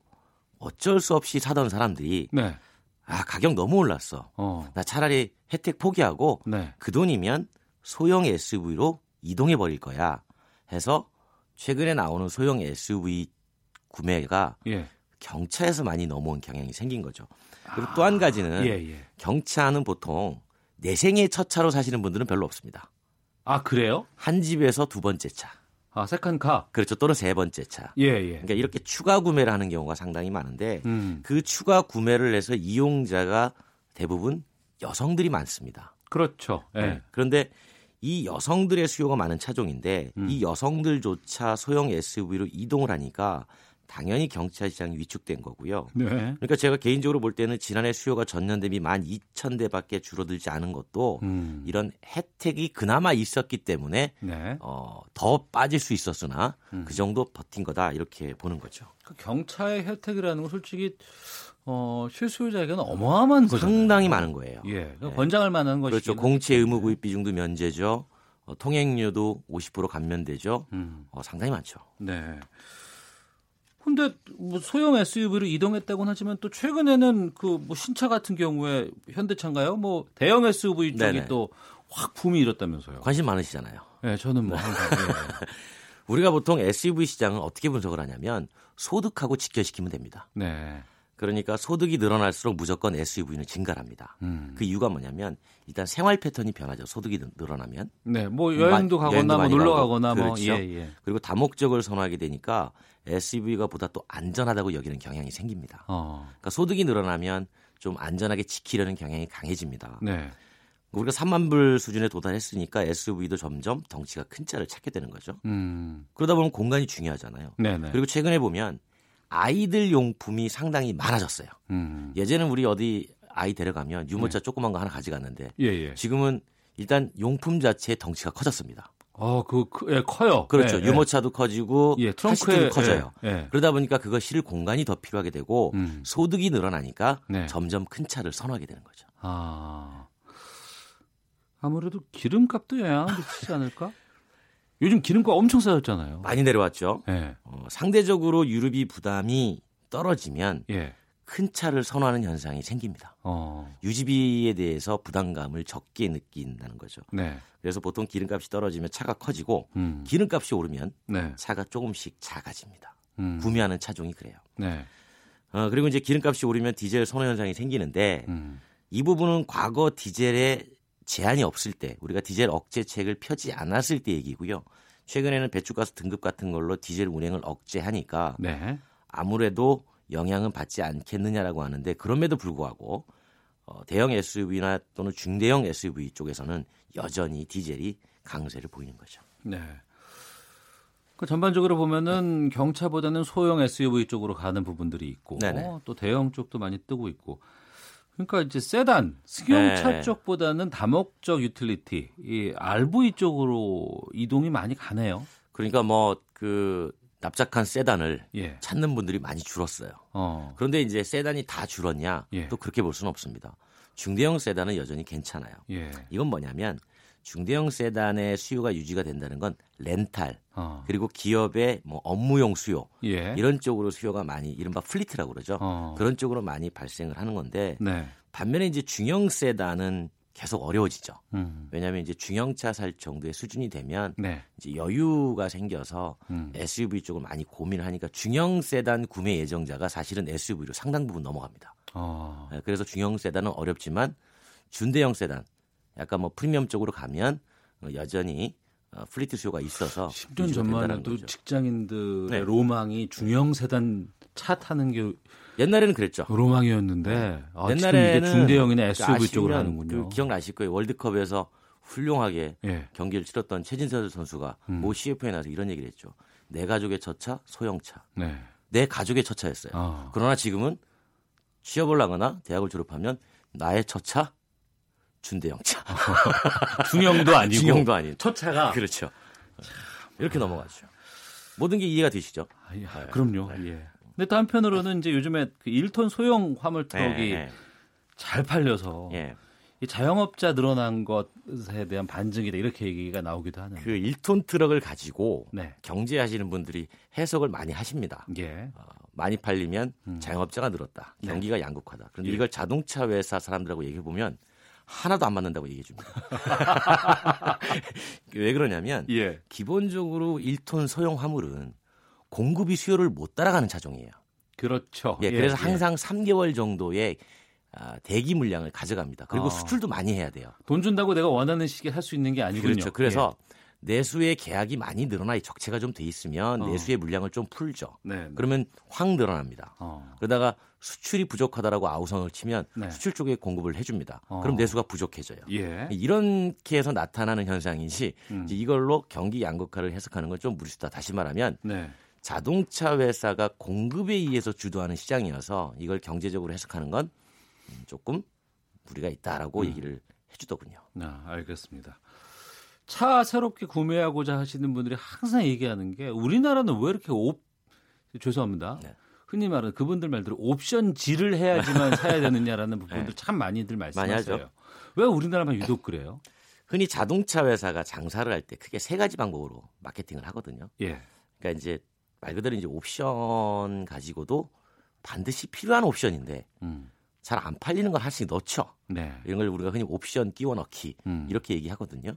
어쩔 수 없이 사던 사람들이 네. 아 가격 너무 올랐어. 어. 나 차라리 혜택 포기하고 네. 그 돈이면 소형 SUV로 이동해 버릴 거야. 해서 최근에 나오는 소형 SUV 구매가 예. 경차에서 많이 넘어온 경향이 생긴 거죠. 그리고 또 한 가지는 예, 예. 경차는 보통 내 생애 첫 차로 사시는 분들은 별로 없습니다. 아, 그래요? 한 집에서 두 번째 차. 아, 세컨카. 그렇죠. 또는 세 번째 차. 예, 예. 그러니까 이렇게 추가 구매를 하는 경우가 상당히 많은데 음. 그 추가 구매를 해서 이용자가 대부분 여성들이 많습니다. 그렇죠. 예. 네. 그런데 이 여성들의 수요가 많은 차종인데 음. 이 여성들조차 소형 SUV로 이동을 하니까 당연히 경차 시장이 위축된 거고요. 네. 그러니까 제가 개인적으로 볼 때는 지난해 수요가 전년 대비 12,000대밖에 줄어들지 않은 것도 음. 이런 혜택이 그나마 있었기 때문에 네. 어, 더 빠질 수 있었으나 음. 그 정도 버틴 거다 이렇게 보는 거죠. 그 경차의 혜택이라는 건 솔직히 어, 실수요자에게는 어마어마한 거죠. 상당히 많은 거예요. 예. 그 네. 권장할 만한 것이 그렇죠. 공채 의무 구입 비중도 면제죠. 어, 통행료도 50% 감면되죠. 음. 어, 상당히 많죠. 네. 근데 뭐 소형 SUV로 이동했다고는 하지만 또 최근에는 그 뭐 신차 같은 경우에 현대차인가요? 뭐 대형 SUV 쪽이 또 확 붐이 일었다면서요. 관심 많으시잖아요. 네, 저는 뭐 항상 네. <laughs> 우리가 보통 SUV 시장은 어떻게 분석을 하냐면 소득하고 직결시키면 됩니다. 네. 그러니까 소득이 늘어날수록 무조건 SUV는 증가합니다. 음. 그 이유가 뭐냐면 일단 생활 패턴이 변하죠. 소득이 늘어나면. 네, 뭐 여행도 마, 가거나 뭐 놀러 가거나 뭐 그렇죠. 예, 예. 그리고 다목적을 선호하게 되니까 SUV가 보다 또 안전하다고 여기는 경향이 생깁니다. 어. 그러니까 소득이 늘어나면 좀 안전하게 지키려는 경향이 강해집니다. 네. 우리가 3만 불 수준에 도달했으니까 SUV도 점점 덩치가 큰 차를 찾게 되는 거죠. 음. 그러다 보면 공간이 중요하잖아요. 네네. 그리고 최근에 보면 아이들 용품이 상당히 많아졌어요. 음. 예전엔 우리 어디 아이 데려가면 유모차 네. 조그만 거 하나 가져갔는데 예, 예. 지금은 일단 용품 자체의 덩치가 커졌습니다. 어, 그, 그 예, 커요. 그렇죠. 예, 유모차도 커지고 예, 트렁크도 커져요. 예, 그러다 보니까 그거 실을 공간이 더 필요하게 되고 음. 소득이 늘어나니까 네. 점점 큰 차를 선호하게 되는 거죠. 아. 아무래도 기름값도 영향을 미치지 않을까? 요즘 기름값 엄청 싸졌잖아요. 많이 내려왔죠. 예. 어, 상대적으로 유류비 부담이 떨어지면 예. 큰 차를 선호하는 현상이 생깁니다. 어. 유지비에 대해서 부담감을 적게 느낀다는 거죠. 네. 그래서 보통 기름값이 떨어지면 차가 커지고 음. 기름값이 오르면 네. 차가 조금씩 작아집니다. 음. 구매하는 차종이 그래요. 네. 어, 그리고 이제 기름값이 오르면 디젤 선호 현상이 생기는데 음. 이 부분은 과거 디젤에 제한이 없을 때 우리가 디젤 억제책을 펴지 않았을 때 얘기고요. 최근에는 배출가스 등급 같은 걸로 디젤 운행을 억제하니까 네. 아무래도 영향은 받지 않겠느냐라고 하는데 그럼에도 불구하고 어, 대형 SUV나 또는 중대형 SUV 쪽에서는 여전히 디젤이 강세를 보이는 거죠. 네. 그 전반적으로 보면은 경차보다는 소형 SUV 쪽으로 가는 부분들이 있고 네네. 또 대형 쪽도 많이 뜨고 있고 그러니까 이제 세단 승용차 네. 쪽보다는 다목적 유틸리티 이 RV 쪽으로 이동이 많이 가네요. 그러니까 뭐 그 납작한 세단을 예. 찾는 분들이 많이 줄었어요. 어. 그런데 이제 세단이 다 줄었냐? 예. 또 그렇게 볼 수는 없습니다. 중대형 세단은 여전히 괜찮아요. 예. 이건 뭐냐면 중대형 세단의 수요가 유지가 된다는 건 렌탈 어. 그리고 기업의 뭐 업무용 수요 예. 이런 쪽으로 수요가 많이 이른바 fleet라고 그러죠. 어. 그런 쪽으로 많이 발생을 하는 건데 네. 반면에 이제 중형 세단은 계속 어려워지죠. 음. 왜냐하면 이제 중형차 살 정도의 수준이 되면 네. 이제 여유가 생겨서 음. SUV 쪽을 많이 고민을 하니까 중형 세단 구매 예정자가 사실은 SUV로 상당 부분 넘어갑니다. 어. 네, 그래서 중형 세단은 어렵지만 준대형 세단 약간 뭐 프리미엄 쪽으로 가면 어, 여전히 어, fleet 수요가 있어서 10년 유지가 전만 해도. 직장인들의 네. 로망이 중형 세단 차 타는 게 옛날에는 그랬죠. 로망이었는데 아, 지금 옛날에는 중대형이나 SUV 아시면 쪽으로 하는군요. 그 기억나실 거예요. 월드컵에서 훌륭하게 예. 경기를 치렀던 최진서 선수가 음. 모 CF에 나서 이런 얘기를 했죠. 내 가족의 첫차 소형차. 네. 내 가족의 첫차였어요. 아. 그러나 지금은 취업을 하거나 대학을 졸업하면 나의 첫차 준대형차. <laughs> 중형도 아니고 중형도 아닌. 첫 차가 그렇죠. 이렇게 넘어가죠. 모든 게 이해가 되시죠? 아, 예. 그럼요. 예. 근데 또 한편으로는 이제 요즘에 그 1톤 소형 화물 트럭이 네, 네. 잘 팔려서 예. 이 자영업자 늘어난 것에 대한 반증이다 이렇게 얘기가 나오기도 하는. 그 1톤 트럭을 가지고 네. 경제하시는 분들이 해석을 많이 하십니다. 예. 어, 많이 팔리면 음. 자영업자가 늘었다. 네. 경기가 양극화다. 그런데 예. 이걸 자동차 회사 사람들하고 얘기해 보면 하나도 안 맞는다고 얘기해 줍니다. <laughs> 왜 그러냐면 예. 기본적으로 1톤 소형 화물은 공급이 수요를 못 따라가는 차종이에요. 그렇죠. 예, 예, 그래서 예. 항상 3개월 정도의 아, 대기 물량을 가져갑니다. 그리고 아. 수출도 많이 해야 돼요. 돈 준다고 내가 원하는 시기에 할 수 있는 게 아니군요. 그렇죠. 그래서 내수의 계약이 많이 늘어나 적체가 좀 돼 있으면 어. 내수의 물량을 좀 풀죠. 예. 네. 네. 그러면 확 늘어납니다. 어. 그러다가 수출이 부족하다라고 아우성을 치면 네. 수출 쪽에 공급을 해줍니다. 어. 그럼 내수가 부족해져요. 예. 이렇게 해서 나타나는 현상이지 음. 이걸로 경기 양극화를 해석하는 건 좀 무리수다. 다시 말하면 네. 자동차 회사가 공급에 의해서 주도하는 시장이어서 이걸 경제적으로 해석하는 건 음, 조금 무리가 있다라고 음. 얘기를 해주더군요. 아, 알겠습니다. 차 새롭게 구매하고자 하시는 분들이 항상 얘기하는 게 우리나라는 왜 이렇게 옵 죄송합니다. 네. 흔히 말하는 그분들 말대로 옵션지를 해야지만 <laughs> 사야 되느냐라는 부분들 네. 참 많이들 말씀하세요. 많이. 왜 우리나라만 유독 그래요? 흔히 자동차 회사가 장사를 할 때 크게 세 가지 방법으로 마케팅을 하거든요. 예. 그러니까 이제 말 그대로 이제 옵션 가지고도 반드시 필요한 옵션인데 음. 잘안 팔리는 걸 하나씩 넣죠. 네. 이런 걸 우리가 흔히 옵션 끼워 넣기 음. 이렇게 얘기하거든요.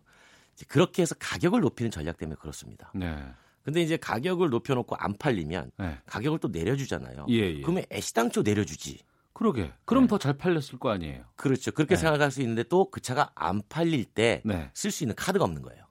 그렇게 해서 가격을 높이는 전략 때문에 그렇습니다. 네. 근데 이제 가격을 높여놓고 안 팔리면 네. 가격을 또 내려주잖아요. 예, 예. 그러면 애시당초 내려주지. 그러게. 그럼 더잘 팔렸을 거 아니에요. 그렇죠. 그렇게 네. 생각할 수 있는데 또 그 차가 안 팔릴 때 쓸수 네. 있는 카드가 없는 거예요.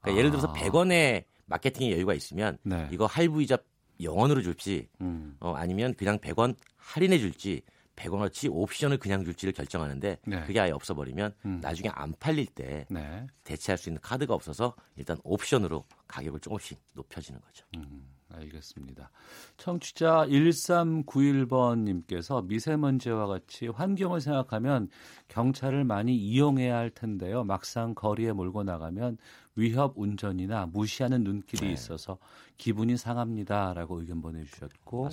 그러니까 아. 예를 들어서 100원의 마케팅의 여유가 있으면 네. 이거 할부이자 0원으로 줄지 음. 어, 아니면 그냥 100원 할인해 줄지 100원어치 옵션을 그냥 줄지를 결정하는데 네. 그게 아예 없어버리면 음. 나중에 안 팔릴 때 네. 대체할 수 있는 카드가 없어서 일단 옵션으로 가격을 조금씩 높여지는 거죠. 음, 알겠습니다. 청취자 1391번님께서 미세먼지와 같이 환경을 생각하면 경찰을 많이 이용해야 할 텐데요. 막상 거리에 몰고 나가면 위협 운전이나 무시하는 눈길이 네. 있어서 기분이 상합니다라고 의견 보내주셨고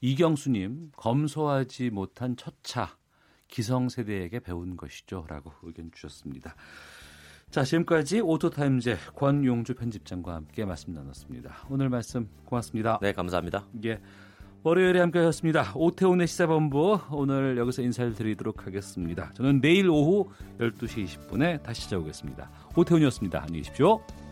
이경수님 검소하지 못한 첫차 기성세대에게 배운 것이죠라고 의견 주셨습니다. 자, 지금까지 오토타임제 권용주 편집장과 함께 말씀 나눴습니다. 오늘 말씀 고맙습니다. 네, 감사합니다. 예. 월요일에 함께 하셨습니다. 오태훈의 시사본부 오늘 여기서 인사를 드리도록 하겠습니다. 저는 내일 오후 12시 20분에 다시 찾아오겠습니다. 오태훈이었습니다. 안녕히 계십시오.